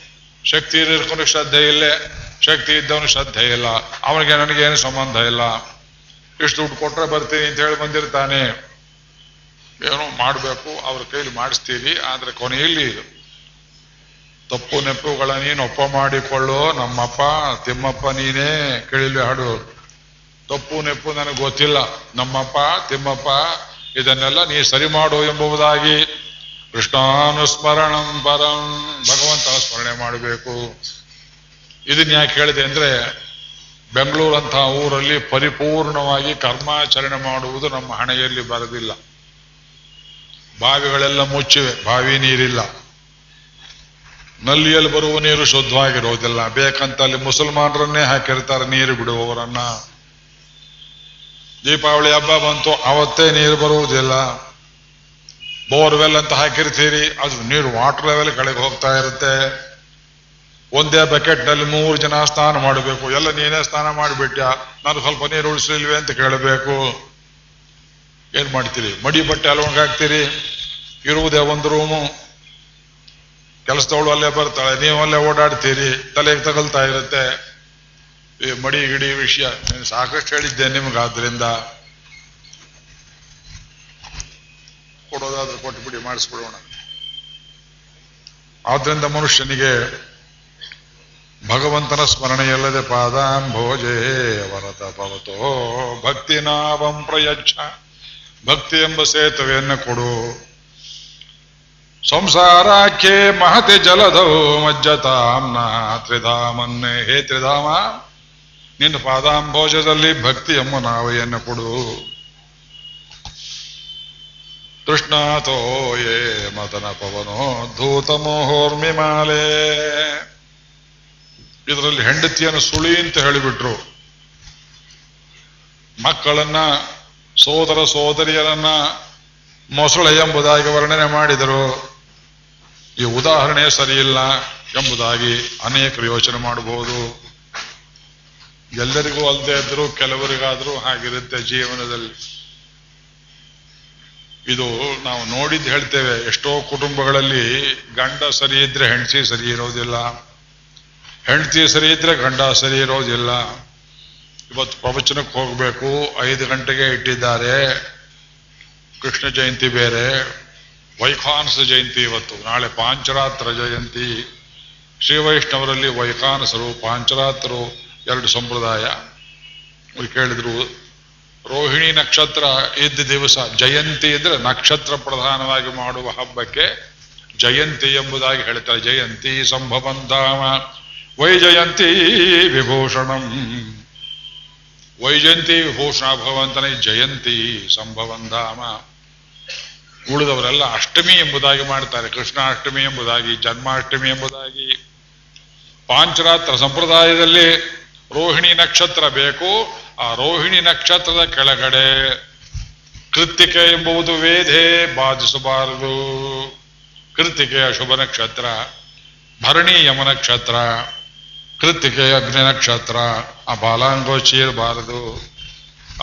ಶಕ್ತಿ ಇರ್ಕೊಂಡು ಶ್ರದ್ಧೆ ಇಲ್ಲೇ. ಶಕ್ತಿ ಇದ್ದವನು ಶ್ರದ್ಧೆ ಇಲ್ಲ. ಅವನಿಗೆ ನನಗೇನು ಸಂಬಂಧ ಇಲ್ಲ. ಇಷ್ಟು ದುಡ್ಡು ಕೊಟ್ರೆ ಬರ್ತೀನಿ ಅಂತ ಹೇಳಿ ಬಂದಿರ್ತಾನೆ. ಏನೋ ಮಾಡಬೇಕು, ಅವ್ರ ಕೈಲಿ ಮಾಡಿಸ್ತೀವಿ ಆದ್ರೆ ಕೊನೆಯಲ್ಲಿ ತಪ್ಪು ನೆಪ್ಪುಗಳ ನೀನು ಒಪ್ಪ ಮಾಡಿಕೊಳ್ಳೋ, ನಮ್ಮಪ್ಪ, ತಿಮ್ಮಪ್ಪ ನೀನೇ ಕೇಳಿ ಹಾಡು ತಪ್ಪು ನೆಪ್ಪು ನನಗೆ ಗೊತ್ತಿಲ್ಲ. ನಮ್ಮಪ್ಪ, ತಿಮ್ಮಪ್ಪ, ಇದನ್ನೆಲ್ಲ ನೀ ಸರಿ ಮಾಡು ಎಂಬುದಾಗಿ ಕೃಷ್ಣಾನುಸ್ಮರಣಂ ಪರಂ ಭಗವಂತ ಸ್ಮರಣೆ ಮಾಡಬೇಕು. ಇದನ್ನ ಯಾಕೆ ಹೇಳಿದೆ ಅಂದ್ರೆ ಬೆಂಗಳೂರಂತಹ ಊರಲ್ಲಿ ಪರಿಪೂರ್ಣವಾಗಿ ಕರ್ಮಾಚರಣೆ ಮಾಡುವುದು ನಮ್ಮ ಹಣೆಯಲ್ಲಿ ಬರದಿಲ್ಲ. ಬಾವಿಗಳೆಲ್ಲ ಮುಚ್ಚಿವೆ, ಬಾವಿ ನೀರಿಲ್ಲ. ನಲ್ಲಿಯಲ್ಲಿ ಬರುವ ನೀರು ಶುದ್ಧವಾಗಿರೋದಿಲ್ಲ ಬೇಕಂತ ಅಲ್ಲಿ ಮುಸಲ್ಮಾನರನ್ನೇ ಹಾಕಿರ್ತಾರೆ ನೀರು ಬಿಡುವವರನ್ನ. ದೀಪಾವಳಿ ಹಬ್ಬ ಬಂತು, ಅವತ್ತೇ ನೀರು ಬರುವುದಿಲ್ಲ. ಬೋರ್ವೆಲ್ ಅಂತ ಹಾಕಿರ್ತೀರಿ, ಅದು ನೀರು ವಾಟರ್ ಲೆವೆಲ್ ಕೆಳಗೆ ಹೋಗ್ತಾ ಇರುತ್ತೆ. ಒಂದೇ ಬಕೆಟ್ನಲ್ಲಿ ಮೂರು ಜನ ಸ್ನಾನ ಮಾಡಬೇಕು. ಎಲ್ಲ ನೀನೇ ಸ್ನಾನ ಮಾಡಿಬಿಟ್ಯಾ? ನಾನು ಸ್ವಲ್ಪ ನೀರು ಉಳಿಸಲಿಲ್ವೇ ಅಂತ ಕೇಳಬೇಕು. ಏನ್ ಮಾಡ್ತೀರಿ? ಮಡಿ ಬಟ್ಟೆ ಅಲ್ಲಿ ಹಾಕ್ತೀರಿ? ಇರುವುದೇ ಒಂದು ರೂಮು ಕೆಲಸದವಳು ಅಲ್ಲೇ ಬರ್ತಾಳೆ, ನೀವು ಅಲ್ಲೇ ಓಡಾಡ್ತೀರಿ, ತಲೆಗೆ ತಗಲ್ತಾ ಇರುತ್ತೆ. ಈ ಮಡಿ ಗಿಡಿ ವಿಷಯ ನಾನು ಸಾಕಷ್ಟು ಹೇಳಿದ್ದೆ ನಿಮ್ಗೆ, ಆದ್ರಿಂದ. ಕೊಡೋದಾದ್ರೆ ಕೊಟ್ಟುಬಿಡಿ ಮಾಡಿಸ್ಬಿಡೋಣ. ಆದ್ರಿಂದ ಮನುಷ್ಯನಿಗೆ ಭಗವಂತನ ಸ್ಮರಣೆಯಲ್ಲದೆ ಪಾದಾಂಭೋಜೇ ವರತ ಪವತೋ ಭಕ್ತಿ ನಾವಂ ಪ್ರಯಚ್ಛ. ಭಕ್ತಿ ಎಂಬ ಸೇತುವೆಯನ್ನು ಕೊಡು. ಸಂಸಾರಾಖ್ಯೆ ಮಹತಿ ಜಲಧೌ ಮಜ್ಜತಾಂನ ತ್ರಿಧಾಮನ್ನೇ. ಹೇ ತ್ರಿಧಾಮ, ನಿನ್ನ ಪಾದಾಂಭೋಜದಲ್ಲಿ ಭಕ್ತಿ ಎಂಬ ನಾವೆಯನ್ನು ಕೊಡು. ಕೃಷ್ಣಾತೋ ಯೇ ಮದನ ಪವನೋ ಧೂತ ಮೋಹೋರ್ಮಿಮಾಲೆ ಇದರಲ್ಲಿ ಹೆಂಡತಿಯನ್ನು ಸುಳಿ ಅಂತ ಹೇಳಿಬಿಟ್ರು. ಮಕ್ಕಳನ್ನ ಸೋದರ ಸೋದರಿಯರನ್ನ ಮೊಸಳೆ ಎಂಬುದಾಗಿ ವರ್ಣನೆ ಮಾಡಿದರು. ಈ ಉದಾಹರಣೆ ಸರಿಯಿಲ್ಲ ಎಂಬುದಾಗಿ ಅನೇಕರು ಯೋಚನೆ ಮಾಡಬಹುದು. ಎಲ್ಲರಿಗೂ ಅಲ್ಲದೆ ಇದ್ರು ಕೆಲವರಿಗಾದ್ರೂ ಹಾಗಿರುತ್ತೆ ಜೀವನದಲ್ಲಿ. ಇದು ನಾವು ನೋಡಿದ್ದು ಹೇಳ್ತೇವೆ, ಎಷ್ಟೋ ಕುಟುಂಬಗಳಲ್ಲಿ ಗಂಡ ಸರಿ ಇದ್ರೆ ಹೆಂಡತಿ ಸರಿ ಇರೋದಿಲ್ಲ ಹೆಂಡತಿ ಸರಿ ಇದ್ರೆ ಗಂಡ ಸರಿ ಇರೋದಿಲ್ಲ ಇವತ್ತು ಪ್ರವಚನಕ್ಕೆ ಹೋಗಬೇಕು. ಐದು ಗಂಟೆಗೆ ಇಟ್ಟಿದ್ದಾರೆ. ಕೃಷ್ಣ ಜಯಂತಿ ಬೇರೆ. ವೈಖಾನಸ ಜಯಂತಿ ಇವತ್ತು. ನಾಳೆ ಪಾಂಚರಾತ್ರ ಜಯಂತಿ. ಶ್ರೀ ವೈಷ್ಣವರಲ್ಲಿ ವೈಖಾನಸರು, ಪಾಂಚರಾತ್ರರು, ಎರಡು ಸಂಪ್ರದಾಯ. ಕೇಳಿದ್ರು, ರೋಹಿಣಿ ನಕ್ಷತ್ರ ಇದ್ದ ದಿವಸ ಜಯಂತಿ ಅಂದ್ರೆ ನಕ್ಷತ್ರ ಪ್ರಧಾನವಾಗಿ ಮಾಡುವ ಹಬ್ಬಕ್ಕೆ ಜಯಂತಿ ಎಂಬುದಾಗಿ ಹೇಳ್ತಾರೆ. ಜಯಂತಿ ಸಂಭವಂತಾಮ. ವೈಜಯಂತಿ ವಿಭೂಷಣಂ. ವೈಜಯಂತಿ ವಿಭೂಷಣ ಭಗವಂತನೇ ಜಯಂತಿ ಸಂಭವಂಧಾಮ ಉಳಿದವರೆಲ್ಲ ಅಷ್ಟಮಿ ಎಂಬುದಾಗಿ ಮಾಡ್ತಾರೆ. ಕೃಷ್ಣಾಷ್ಟಮಿ ಎಂಬುದಾಗಿ, ಜನ್ಮಾಷ್ಟಮಿ ಎಂಬುದಾಗಿ. ಪಾಂಚರಾತ್ರ ಸಂಪ್ರದಾಯದಲ್ಲಿ ರೋಹಿಣಿ ನಕ್ಷತ್ರ ಬೇಕು. ಆ ರೋಹಿಣಿ ನಕ್ಷತ್ರದ ಕೆಳಗಡೆ ಕೃತಿಕೆ ಎಂಬುದು ವೇದೆ ಬಾಧಿಸಬಾರದು. ಕೃತಿಕೆ ಶುಭ ನಕ್ಷತ್ರ, ಭರಣಿ ಯಮ ನಕ್ಷತ್ರ. ಕೃತ್ತಿಕೆ ಅಗ್ನಿ ನಕ್ಷತ್ರ ಆ ಬಾಲಾಂಗೋಚಿ ಇರಬಾರದು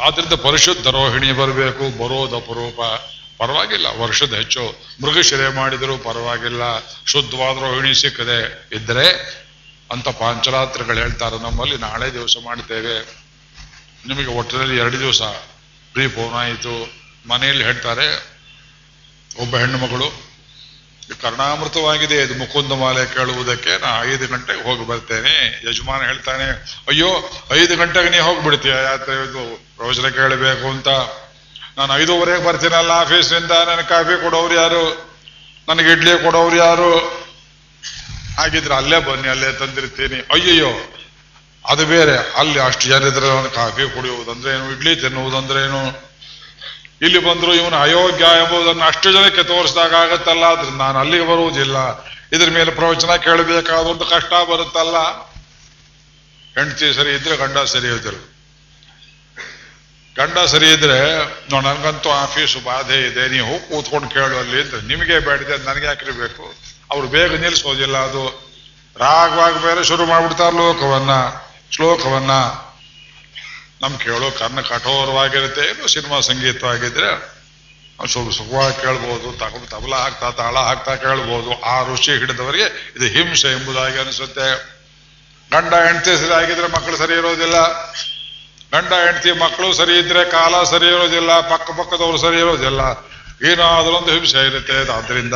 ಆದ್ರಿಂದ ಪರಿಶುದ್ಧ ರೋಹಿಣಿ ಬರಬೇಕು, ಬರೋದು ಅಪರೂಪ. ಪರವಾಗಿಲ್ಲ, ವರ್ಷದ ಹೆಚ್ಚು ಮೃಗಶಿರೆ ಮಾಡಿದರೂ ಪರವಾಗಿಲ್ಲ. ಶುದ್ಧವಾದ ರೋಹಿಣಿ ಸಿಕ್ಕದೆ ಇದ್ರೆ ಅಂತ ಪಾಂಚರಾತ್ರಿಗಳು ಹೇಳ್ತಾರೆ. ನಮ್ಮಲ್ಲಿ ನಾಳೆ ದಿವಸ ಮಾಡ್ತೇವೆ. ನಿಮಗೆ ಒಟ್ಟಿನಲ್ಲಿ ಎರಡು ದಿವಸ ಪ್ರೀ ಫೋನ್ ಆಯಿತು. ಮನೆಯಲ್ಲಿ ಹೇಳ್ತಾರೆ, ಒಬ್ಬ ಹೆಣ್ಣು ಮಗಳು ಕರ್ಣಾಮೃತವಾಗಿದೆ, ಇದು ಮುಕುಂದ ಮಾಲೆ ಕೇಳುವುದಕ್ಕೆ ನಾ ಐದು ಗಂಟೆಗೆ ಹೋಗಿ ಬರ್ತೇನೆ. ಯಜಮಾನ ಹೇಳ್ತಾನೆ, ಅಯ್ಯೋ, ಐದು ಗಂಟೆಗೆ ನೀ ಹೋಗ್ಬಿಡ್ತೀಯ? ಯಾತ್ರೆ ಇದು ಪ್ರವಚನ ಕೇಳಬೇಕು ಅಂತ. ನಾನು ಐದೂವರೆಗೆ ಬರ್ತೀನಲ್ಲ ಆಫೀಸ್ನಿಂದ. ನನಗೆ ಕಾಫಿ ಕೊಡೋರು ಯಾರು? ನನಗೆ ಇಡ್ಲಿ ಕೊಡೋರು ಯಾರು? ಹಾಗಿದ್ರೆ ಅಲ್ಲೇ ಬನ್ನಿ, ಅಲ್ಲೇ ತಂದಿರ್ತೀನಿ. ಅಯ್ಯಯ್ಯೋ, ಅದು ಬೇರೆ. ಅಲ್ಲಿ ಅಷ್ಟು ಜನ ಇದ್ರೆ ನಾನು ಕಾಫಿ ಕುಡಿಯುವುದಂದ್ರೆ ಏನು, ಇಡ್ಲಿ ತಿನ್ನುವುದಂದ್ರೆ ಏನು? ಇಲ್ಲಿ ಬಂದ್ರು ಇವನು ಅಯೋಗ್ಯ ಎಂಬುದನ್ನು ಅಷ್ಟು ಜನಕ್ಕೆ ತೋರಿಸಿದಾಗ ಆಗತ್ತಲ್ಲ, ಆದ್ರೆ ನಾನು ಅಲ್ಲಿಗೆ ಬರುವುದಿಲ್ಲ. ಇದ್ರ ಮೇಲೆ ಪ್ರವಚನ ಕೇಳಬೇಕಾದ ಒಂದು ಕಷ್ಟ ಬರುತ್ತಲ್ಲ. ಹೆಂಡತಿ ಸರಿ ಇದ್ರೆ ಗಂಡ ಸರಿ ಇದ್ರು. ಗಂಡ ಸರಿ ಇದ್ರೆ ನನ್ಗಂತೂ ಆಫೀಸು ಬಾಧೆ ಇದೆ, ನೀವು ಹೋಗಿ ಕೂತ್ಕೊಂಡು ಕೇಳು ಅಲ್ಲಿ ಅಂತ ನಿಮಗೆ ಬೇಡಿದೆ ನನಗೆ ಹಾಕಿರ್ಬೇಕು ಅವ್ರು ಬೇಗ ನಿಲ್ಲಿಸೋದಿಲ್ಲ ಅದು. ರಾಗವಾಗಿ ಬೇರೆ ಶುರು ಮಾಡ್ಬಿಡ್ತಾರೆ ಲೋಕವನ್ನ, ಶ್ಲೋಕವನ್ನ. ನಮ್ ಕೇಳೋ ಕರ್ಣ ಕಠೋರವಾಗಿರುತ್ತೆ. ಏನು ಸಿನಿಮಾ ಸಂಗೀತವಾಗಿದ್ರೆ ಸ್ವಲ್ಪ ಸುಖವಾಗಿ ಕೇಳ್ಬೋದು ತಗೊಂಡು ತಬಲ ಹಾಕ್ತಾ ತಾಳ ಹಾಕ್ತಾ ಕೇಳ್ಬೋದು. ಆ ರುಚಿ ಹಿಡಿದವರಿಗೆ ಇದು ಹಿಂಸೆ ಎಂಬುದಾಗಿ ಅನಿಸುತ್ತೆ. ಗಂಡ, ಹೆಂಡತಿ ಸರಿ ಆಗಿದ್ರೆ ಮಕ್ಕಳು ಸರಿ ಇರೋದಿಲ್ಲ. ಗಂಡ, ಹೆಂಡತಿ ಮಕ್ಕಳು ಸರಿ ಇದ್ರೆ ಕಾಲ ಸರಿ ಇರೋದಿಲ್ಲ. ಪಕ್ಕ ಪಕ್ಕದವರು ಸರಿ ಇರೋದಿಲ್ಲ. ಏನಾದ್ರೊಂದು ಹಿಂಸೆ ಇರುತ್ತೆ. ಆದ್ರಿಂದ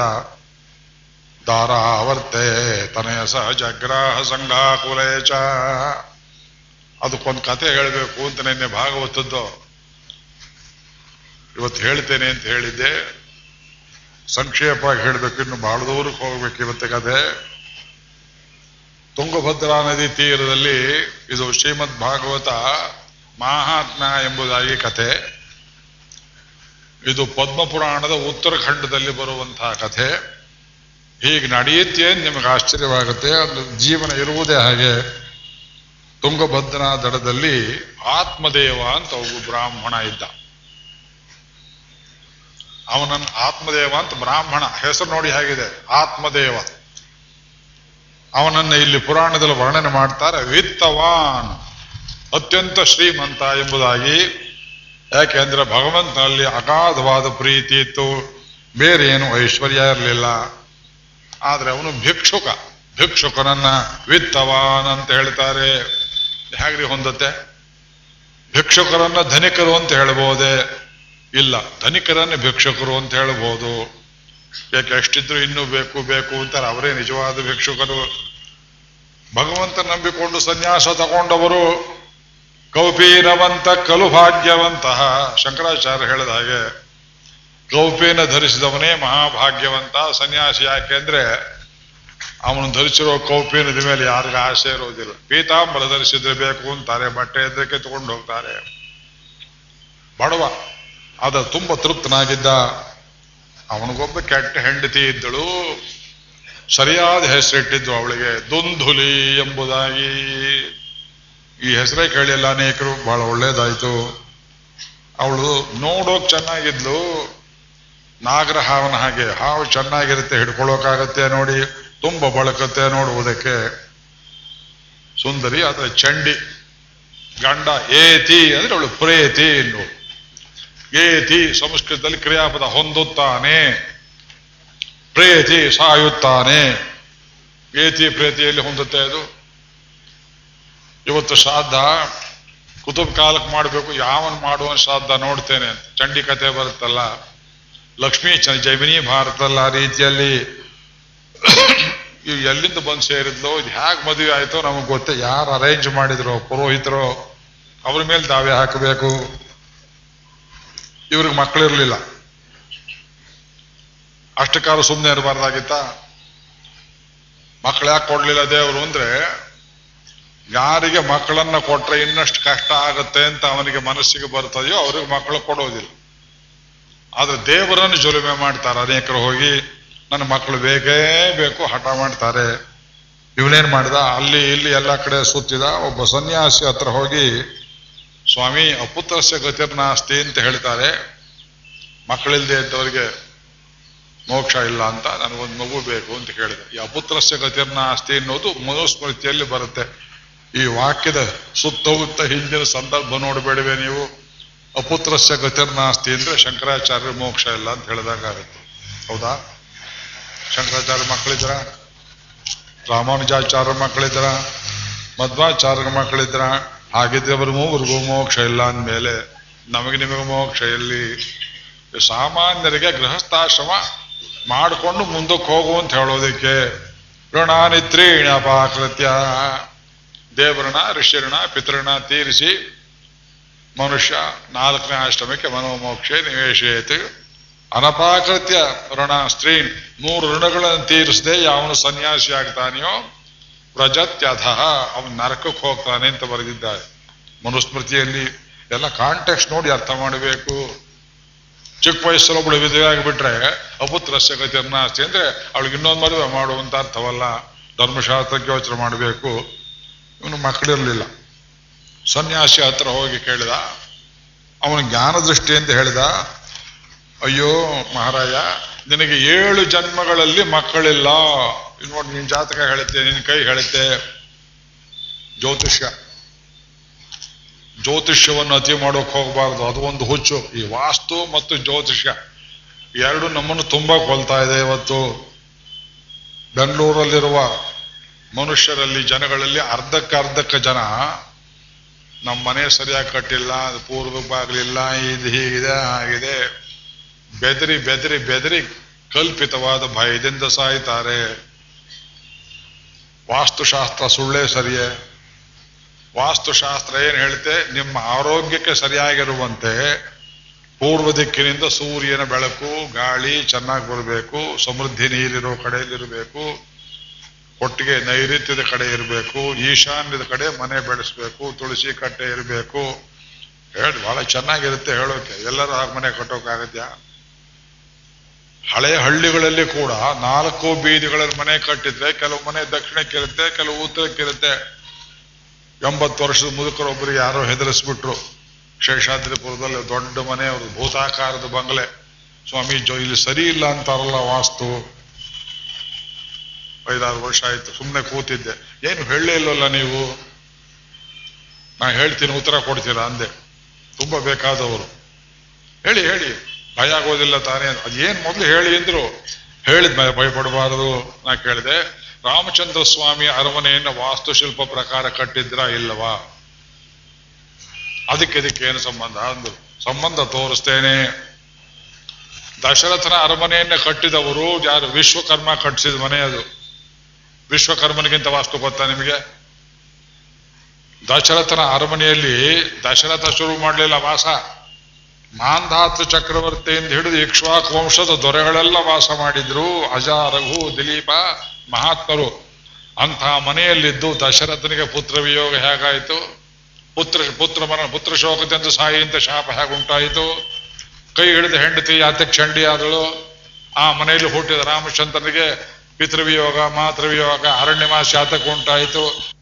ದಾರಾವರ್ತೆ, ತನಯ ಸಂಘ ಸಂಘಾಕುಲೇಚ ಅದಕ್ಕೊಂದು ಕತೆ ಹೇಳಬೇಕು ಅಂತ ನಿನ್ನೆ ಭಾಗವತದ್ದು. ಇವತ್ತು ಹೇಳ್ತೇನೆ ಅಂತ ಹೇಳಿದ್ದೆ. ಸಂಕ್ಷೇಪವಾಗಿ ಹೇಳಬೇಕು, ಇನ್ನು ಬಹಳ ದೂರಕ್ಕೆ ಹೋಗ್ಬೇಕು ಇವತ್ತು ಕತೆ. ತುಂಗಭದ್ರಾ ನದಿ ತೀರದಲ್ಲಿ ಇದು ಶ್ರೀಮದ್ ಭಾಗವತ ಮಹಾತ್ಮ ಎಂಬುದಾಗಿ ಕಥೆ ಇದು ಪದ್ಮಪುರಾಣದ ಉತ್ತರಖಂಡದಲ್ಲಿ ಬರುವಂತಹ ಕಥೆ ಹೀಗೆ ನಡೆಯುತ್ತೆ ನಿಮಗೆ ಆಶ್ಚರ್ಯವಾಗುತ್ತೆ. ಅದು ಜೀವನ ಇರುವುದೇ ಹಾಗೆ. ತುಂಗಭದ್ರಾ ದಡದಲ್ಲಿ ಆತ್ಮದೇವ ಅಂತ ಒಬ್ಬ ಬ್ರಾಹ್ಮಣ ಇದ್ದ. ಅವನನ್ನು ಆತ್ಮದೇವ ಅಂತ ಬ್ರಾಹ್ಮಣ, ಹೆಸರು ನೋಡಿ ಹೇಗಿದೆ, ಆತ್ಮದೇವ. ಅವನನ್ನ ಇಲ್ಲಿ ಪುರಾಣದಲ್ಲಿ ವರ್ಣನೆ ಮಾಡ್ತಾರೆ, ವಿತ್ತವಾನ್, ಅತ್ಯಂತ ಶ್ರೀಮಂತ ಎಂಬುದಾಗಿ. ಯಾಕೆಂದ್ರೆ ಭಗವಂತನಲ್ಲಿ ಅಗಾಧವಾದ ಪ್ರೀತಿ ಇತ್ತು, ಬೇರೆ ಏನು ಐಶ್ವರ್ಯ ಇರಲಿಲ್ಲ. ಆದ್ರೆ ಅವನು ಭಿಕ್ಷುಕ, ಭಿಕ್ಷುಕನನ್ನ ವಿತ್ತವಾನ್ ಅಂತ ಹೇಳ್ತಾರೆ. ಹೇಗ್ರಿ ಹೊಂದತ್ತೆ? ಭಿಕ್ಷುಕರನ್ನ ಧನಿಕರು ಅಂತ ಹೇಳ್ಬೋದೇ? ಇಲ್ಲ, ಧನಿಕರನ್ನ ಭಿಕ್ಷುಕರು ಅಂತ ಹೇಳ್ಬೋದು. ಯಾಕೆ ಎಷ್ಟಿದ್ರು ಇನ್ನೂ ಬೇಕು ಬೇಕು ಅಂತಾರೆ. ಅವರೇ ನಿಜವಾದ ಭಿಕ್ಷುಕರು. ಭಗವಂತ ನಂಬಿಕೊಂಡು ಸನ್ಯಾಸ ತಗೊಂಡವರು ಕೌಪೀನವಂತ ಕಲುಭಾಗ್ಯವಂತಹ. ಶಂಕರಾಚಾರ್ಯ ಹೇಳಿದ ಹಾಗೆ ಕೌಪೀನ ಧರಿಸಿದವನೇ ಮಹಾಭಾಗ್ಯವಂತ. ಸನ್ಯಾಸಿ ಯಾಕೆ ಅಂದ್ರೆ ಅವನು ಧರಿಸಿರೋ ಕೌಪೀನದ ಮೇಲೆ ಯಾರಿಗೂ ಆಸೆ ಇರೋದಿಲ್ಲ ಪೀತಾಂಬರ ಧರಿಸಿದ್ರೆ ಬೇಕು ಅಂತಾರೆ, ಬಟ್ಟೆ ಎದ್ರಕ್ಕೆ ತಗೊಂಡು ಹೋಗ್ತಾರೆ. ಬಡವ ಅದ ತುಂಬ ತೃಪ್ತನಾಗಿದ್ದ ಅವನಿಗೊಬ್ಬ ಕೆಟ್ಟ ಹೆಂಡತಿ ಇದ್ದಳು. ಸರಿಯಾದ ಹೆಸರಿಟ್ಟಿದ್ದು ಅವಳಿಗೆ ದುಂಧುಲಿ ಎಂಬುದಾಗಿ. ಈ ಹೆಸರೇ ಕೇಳಿಲ್ಲ ಅನೇಕರು, ಬಹಳ ಒಳ್ಳೇದಾಯ್ತು. ಅವಳು ನೋಡೋಕ್ ಚೆನ್ನಾಗಿದ್ಲು. ನಾಗರ ಹಾವನ ಹಾಗೆ ಹಾವು ಚೆನ್ನಾಗಿರುತ್ತೆ ಹಿಡ್ಕೊಳ್ಳೋಕಾಗತ್ತೆ ನೋಡಿ. ತುಂಬ ಬಳಕತೆ ನೋಡುವುದಕ್ಕೆ ಸುಂದರಿ, ಆದರೆ ಚಂಡಿ, ಗಂಡ, ಏತಿ, ಅಂದ್ರೆ ಅವಳು ಪ್ರೇತಿ ಎನ್ನು ಏತಿ ಸಂಸ್ಕೃತದಲ್ಲಿ ಕ್ರಿಯಾಪದ ಹೊಂದುತ್ತಾನೆ. ಪ್ರೇತಿ ಸಾಯುತ್ತಾನೆ. ಏತಿ ಪ್ರೇತಿಯಲ್ಲಿ ಹೊಂದುತ್ತೆ ಅದು. ಇವತ್ತು ಶ್ರಾದ್ದ, ಕುತುಬ್ ಕಾಲಕ್ಕೆ ಮಾಡಬೇಕು, ಯಾವನ್ ಮಾಡುವ ಶ್ರಾದ್ದ ನೋಡ್ತೇನೆ ಚಂಡಿ ಕತೆ ಬರುತ್ತಲ್ಲ. ಲಕ್ಷ್ಮೀ ಜೈಮಿನಿ ಭಾರತಲ್ಲ ಆ ರೀತಿಯಲ್ಲಿ ಇವು ಎಲ್ಲಿಂದ ಬಂದು ಸೇರಿದ್ಲೋ, ಇದು ಹೇಗೆ ಮದುವೆ ಆಯ್ತೋ ನಮಗೆ ಗೊತ್ತೇ. ಯಾರು ಅರೇಂಜ್ ಮಾಡಿದ್ರು, ಪುರೋಹಿತರು, ಅವ್ರ ಮೇಲೆ ದಾವೆ ಹಾಕಬೇಕು. ಇವ್ರಿಗೆ ಮಕ್ಕಳಿರ್ಲಿಲ್ಲ ಅಷ್ಟಕ್ಕಾರು ಸುಮ್ಮನೆ ಇರಬಾರ್ದಾಗಿತ್ತ? ಮಕ್ಕಳು ಯಾಕೆ ಕೊಡ್ಲಿಲ್ಲ ದೇವರು ಅಂದ್ರೆ, ಯಾರಿಗೆ ಮಕ್ಕಳನ್ನ ಕೊಟ್ರೆ ಇನ್ನಷ್ಟು ಕಷ್ಟ ಆಗುತ್ತೆ ಅಂತ ಅವನಿಗೆ ಮನಸ್ಸಿಗೆ ಬರ್ತದೆಯೋ ಅವ್ರಿಗೆ ಮಕ್ಕಳು ಕೊಡೋದಿಲ್ಲ. ಆದ್ರೆ ದೇವರನ್ನು ಜುಲುಮೆ ಮಾಡ್ತಾರೆ ಅನೇಕರು ಹೋಗಿ. ನನ್ನ ಮಕ್ಕಳು ಬೇಕೇ ಬೇಕು, ಹಠ ಮಾಡ್ತಾರೆ. ಇವನೇನ್ ಮಾಡಿದ? ಅಲ್ಲಿ ಇಲ್ಲಿ ಎಲ್ಲ ಕಡೆ ಸುತ್ತಿದ. ಒಬ್ಬ ಸನ್ಯಾಸಿ ಹತ್ರ ಹೋಗಿ, ಸ್ವಾಮಿ ಅಪುತ್ರಸ್ಯ ಗತಿರ್ನಾಸ್ತಿ ಅಂತ ಹೇಳ್ತಾರೆ. ಮಕ್ಕಳಿಲ್ಲದೆ ಇದ್ದವರಿಗೆ ಮೋಕ್ಷ ಇಲ್ಲ ಅಂತ ನನಗೊಂದು ಮಗು ಬೇಕು ಅಂತ ಕೇಳಿದೆ ಈ ಅಪುತ್ರಸ್ಯ ಗತಿರ್ನಾಸ್ತಿ ಅನ್ನೋದು ಮನೋಸ್ಮೃತಿಯಲ್ಲಿ ಬರುತ್ತೆ. ಈ ವಾಕ್ಯದ ಸುತ್ತಮುತ್ತ ಹಿಂದಿನ ಸಂದರ್ಭ ನೋಡಬೇಡವೆ ನೀವು. ಅಪುತ್ರಸ್ಯ ಗತಿರ್ನಾಸ್ತಿ ಅಂದ್ರೆ ಶಂಕರಾಚಾರ್ಯ ಮೋಕ್ಷ ಇಲ್ಲ ಅಂತ ಹೇಳಿದಾಗುತ್ತೆ ಹೌದಾ? ಶಂಕರಾಚಾರ್ಯ ಮಕ್ಕಳಿದ್ರ ರಾಮಾನುಜಾಚಾರ್ಯ ಮಕ್ಕಳಿದ್ರ ಮಧ್ವಾಚಾರ್ಯ ಮಕ್ಕಳಿದ್ರ ಹಾಗಿದ್ರೆ ಅವ್ರ ಮೂವರಿಗೂ ಮೋಕ್ಷ ಇಲ್ಲ ಅಂದಮೇಲೆ ನಮಗೆ ನಿಮಗೆ ಮೋಕ್ಷ ಇಲ್ಲಿ ಸಾಮಾನ್ಯರಿಗೆ ಗೃಹಸ್ಥಾಶ್ರಮ ಮಾಡಿಕೊಂಡು ಮುಂದಕ್ಕೆ ಹೋಗು ಅಂತ ಹೇಳೋದಕ್ಕೆ. ಋಣಾನಿತ್ರೀಣ ಪಾಕೃತ್ಯ. ದೇವರಣ ಋಷಿರಣ ಪಿತೃಣ ತೀರಿಸಿ ಮನುಷ್ಯ ನಾಲ್ಕನೇ ಆಶ್ರಮಕ್ಕೆ ಮನೋಮೋಕ್ಷೆ ನಿವೇಶಯತೆ. ಅನಪಾಕೃತ್ಯ ಋಣ ಸ್ತ್ರೀನ್ ಮೂರು ಋಣಗಳನ್ನು ತೀರಿಸದೆ ಯಾವನು ಸನ್ಯಾಸಿ ಆಗ್ತಾನೆಯೋ ಪ್ರಜತ್ಯಧ ಅವನು ನರಕಕ್ಕೆ ಹೋಗ್ತಾನೆ ಅಂತ ಬರೆದಿದ್ದಾರೆ. ಮನುಸ್ಮೃತಿಯಲ್ಲಿ ಎಲ್ಲ ಕಾಂಟೆಕ್ಸ್ಟ್ ನೋಡಿ ಅರ್ಥ ಮಾಡಬೇಕು. ಚಿಕ್ಕ ವಯಸ್ಸಲ್ಲಿ ಒಬ್ಬಳು ವಿಧವೆ ಆಗಿಬಿಟ್ರೆ, ಅಪುತ್ರಸ್ಯ ಗತಿರ್ನಾಸ್ತಿ ಅಂದ್ರೆ ಅವಳಿಗೆ ಇನ್ನೊಂದು ಮದುವೆ ಮಾಡುವಂತ ಅರ್ಥವಲ್ಲ. ಧರ್ಮಶಾಸ್ತ್ರಕ್ಕೆ ಯೋಚನೆ ಮಾಡಬೇಕು. ಇವನು ಮಕ್ಕಳಿರಲಿಲ್ಲ. ಸನ್ಯಾಸಿ ಹತ್ರ ಹೋಗಿ ಕೇಳಿದ, ಅವನ ಜ್ಞಾನ ದೃಷ್ಟಿ ಅಂತ ಹೇಳಿದ ಅಯ್ಯೋ, ಮಹಾರಾಜ, ನಿನಗೆ ಏಳು ಜನ್ಮಗಳಲ್ಲಿ ಮಕ್ಕಳಿಲ್ಲ. ಇದ್ ನೋಡಿ, ನಿನ್ ಜಾತಕ ಹೇಳುತ್ತೆ ನಿನ್ನ ಕೈ ಹೇಳುತ್ತೆ. ಜ್ಯೋತಿಷ್ಯ. ಜ್ಯೋತಿಷ್ಯವನ್ನು ಅತಿ ಮಾಡೋಕೆ ಹೋಗಬಾರ್ದು. ಅದು ಒಂದು ಹುಚ್ಚು. ಈ ವಾಸ್ತು ಮತ್ತು ಜ್ಯೋತಿಷ್ಯ ಎರಡು ನಮ್ಮನ್ನು ತುಂಬಾ ಕೊಲ್ತಾ ಇದೆ ಇವತ್ತು. ಬೆಂಗಳೂರಲ್ಲಿರುವ ಮನುಷ್ಯರಲ್ಲಿ, ಜನಗಳಲ್ಲಿ ಅರ್ಧಕ್ಕೆ ಅರ್ಧಕ್ಕೆ ಜನ ನಮ್ಮ ಮನೆ ಸರಿಯಾಗಿ ಕಟ್ಟಿಲ್ಲ, ಅದು ಪೂರ್ವ ಬಾಗ್ಲಿಲ್ಲ ಇದು ಹೀಗಿದೆ, ಹಾಗಿದೆ. ಬೆದರಿ ಬೆದರಿ ಬೆದರಿ ಕಲ್ಪಿತವಾದ ಭಯದಿಂದ ಸಾಯ್ತಾರೆ. ವಾಸ್ತುಶಾಸ್ತ್ರ ಸುಳ್ಳೇ ಸರಿಯೇ. ವಾಸ್ತುಶಾಸ್ತ್ರ ಏನು ಹೇಳುತ್ತೆ ನಿಮ್ಮ ಆರೋಗ್ಯಕ್ಕೆ ಸರಿಯಾಗಿರುವಂತೆ ಪೂರ್ವ ದಿಕ್ಕಿನಿಂದ ಸೂರ್ಯನ ಬೆಳಕು, ಗಾಳಿ ಚೆನ್ನಾಗಿ ಬರಬೇಕು, ಸಮೃದ್ಧಿ ನೀರಿರೋ ಕಡೆಯಲ್ಲಿರಬೇಕು ಒಟ್ಟಿಗೆ ನೈಋತ್ಯದ ಕಡೆ ಇರಬೇಕು, ಈಶಾನ್ಯದ ಕಡೆ ಮನೆ ಬೆಳೆಸ್ಬೇಕು, ತುಳಸಿ ಕಟ್ಟೆ ಇರಬೇಕು. ಹೇಳಿ ಬಹಳ ಚೆನ್ನಾಗಿರುತ್ತೆ ಹೇಳೋಕೆ. ಎಲ್ಲರೂ ಆ ಮನೆ ಹಳೆಯ ಹಳ್ಳಿಗಳಲ್ಲಿ ಕೂಡ ನಾಲ್ಕು ಬೀದಿಗಳಲ್ಲಿ ಮನೆ ಕಟ್ಟಿದ್ರೆ, ಕೆಲವು ಮನೆ ದಕ್ಷಿಣಕ್ಕಿರುತ್ತೆ ಕೆಲವು ಉತ್ತರಕ್ಕಿರುತ್ತೆ ಎಂಬತ್ತು ವರ್ಷದ ಮುದುಕರೊಬ್ಬರಿಗೆ ಯಾರೋ ಹೆದರಿಸ್ಬಿಟ್ರು. ಶೇಷಾದ್ರಿಪುರದಲ್ಲಿ ದೊಡ್ಡ ಮನೆ, ಅವರು ಭೂತಾಕಾರದ ಬಂಗಲೆ. ಸ್ವಾಮಿ, ಜೋ, ಇಲ್ಲಿ ಸರಿ ಇಲ್ಲ ಅಂತಾರಲ್ಲ ವಾಸ್ತು. ಐದಾರು ವರ್ಷ ಆಯ್ತು ಸುಮ್ಮನೆ ಕೂತಿದ್ದೆ. ಏನು ಹೇಳಲೇ ಇಲ್ಲವಲ್ಲ ನೀವು? ನಾ ಹೇಳ್ತೀನಿ, ಉತ್ತರ ಕೊಡ್ತೀರಾ ಅಂದೆ. ತುಂಬಾ ಬೇಕಾದವರು. ಹೇಳಿ ಹೇಳಿ. ಭಯ ಆಗೋದಿಲ್ಲ ತಾನೇ ಅದೇನ್ ಮೊದಲು ಹೇಳಿ ಅಂದ್ರು, ಹೇಳಿದ ಭಯಪಡಬಾರದು ನಾ ಕೇಳಿದೆ, ರಾಮಚಂದ್ರ ಸ್ವಾಮಿ ಅರಮನೆಯನ್ನು ವಾಸ್ತುಶಿಲ್ಪ ಪ್ರಕಾರ ಕಟ್ಟಿದ್ರ ಇಲ್ಲವಾ? ಅದಕ್ಕೆ ಇದಕ್ಕೆ ಏನು ಸಂಬಂಧ ಅಂದ್ರು. ಸಂಬಂಧ ತೋರಿಸ್ತೇನೆ. ದಶರಥನ ಅರಮನೆಯನ್ನ ಕಟ್ಟಿದವರು ಯಾರು? ವಿಶ್ವಕರ್ಮ ಕಟ್ಟಿಸಿದ ಮನೆ ಅದು. ವಿಶ್ವಕರ್ಮನಿಗಿಂತ ವಾಸ್ತು ಗೊತ್ತಾ ನಿಮಗೆ? ದಶರಥನ ಅರಮನೆಯಲ್ಲಿ ದಶರಥ ಶುರು ಮಾಡಲಿಲ್ಲ ವಾಸ. ಮಾಂಧಾತ್ರ ಚಕ್ರವರ್ತಿಯಿಂದ ಹಿಡಿದು ಇಕ್ಷ್ವಾಕ್ ವಂಶದ ದೊರೆಗಳೆಲ್ಲ ವಾಸ ಮಾಡಿದ್ರು. ಅಜ ರಘು ದಿಲೀಪ, ಮಹಾತ್ಮರು. ಅಂಥ ಮನೆಯಲ್ಲಿದ್ದು ದಶರಥನಿಗೆ ಪುತ್ರ ವಿಯೋಗ ಹೇಗಾಯಿತು? ಪುತ್ರ ಪುತ್ರ ಮನ ಪುತ್ರ ಶೋಕದಿಂದ ಸಾಯಿಯಿಂದ ಶಾಪ ಹೇಗುಂಟಾಯಿತು? ಕೈ ಹಿಡಿದ ಹೆಂಡತಿ ಯಾತೆ ಚಂಡಿಯಾದಳು ಆ ಮನೆಯಲ್ಲಿ ಹುಟ್ಟಿದ ರಾಮಚಂದ್ರನಿಗೆ ಪಿತೃವಿಯೋಗ, ಮಾತೃವಿಯೋಗ ಅರಣ್ಯವಾಸಿ ಆತಕ್ಕೆ ಉಂಟಾಯಿತು.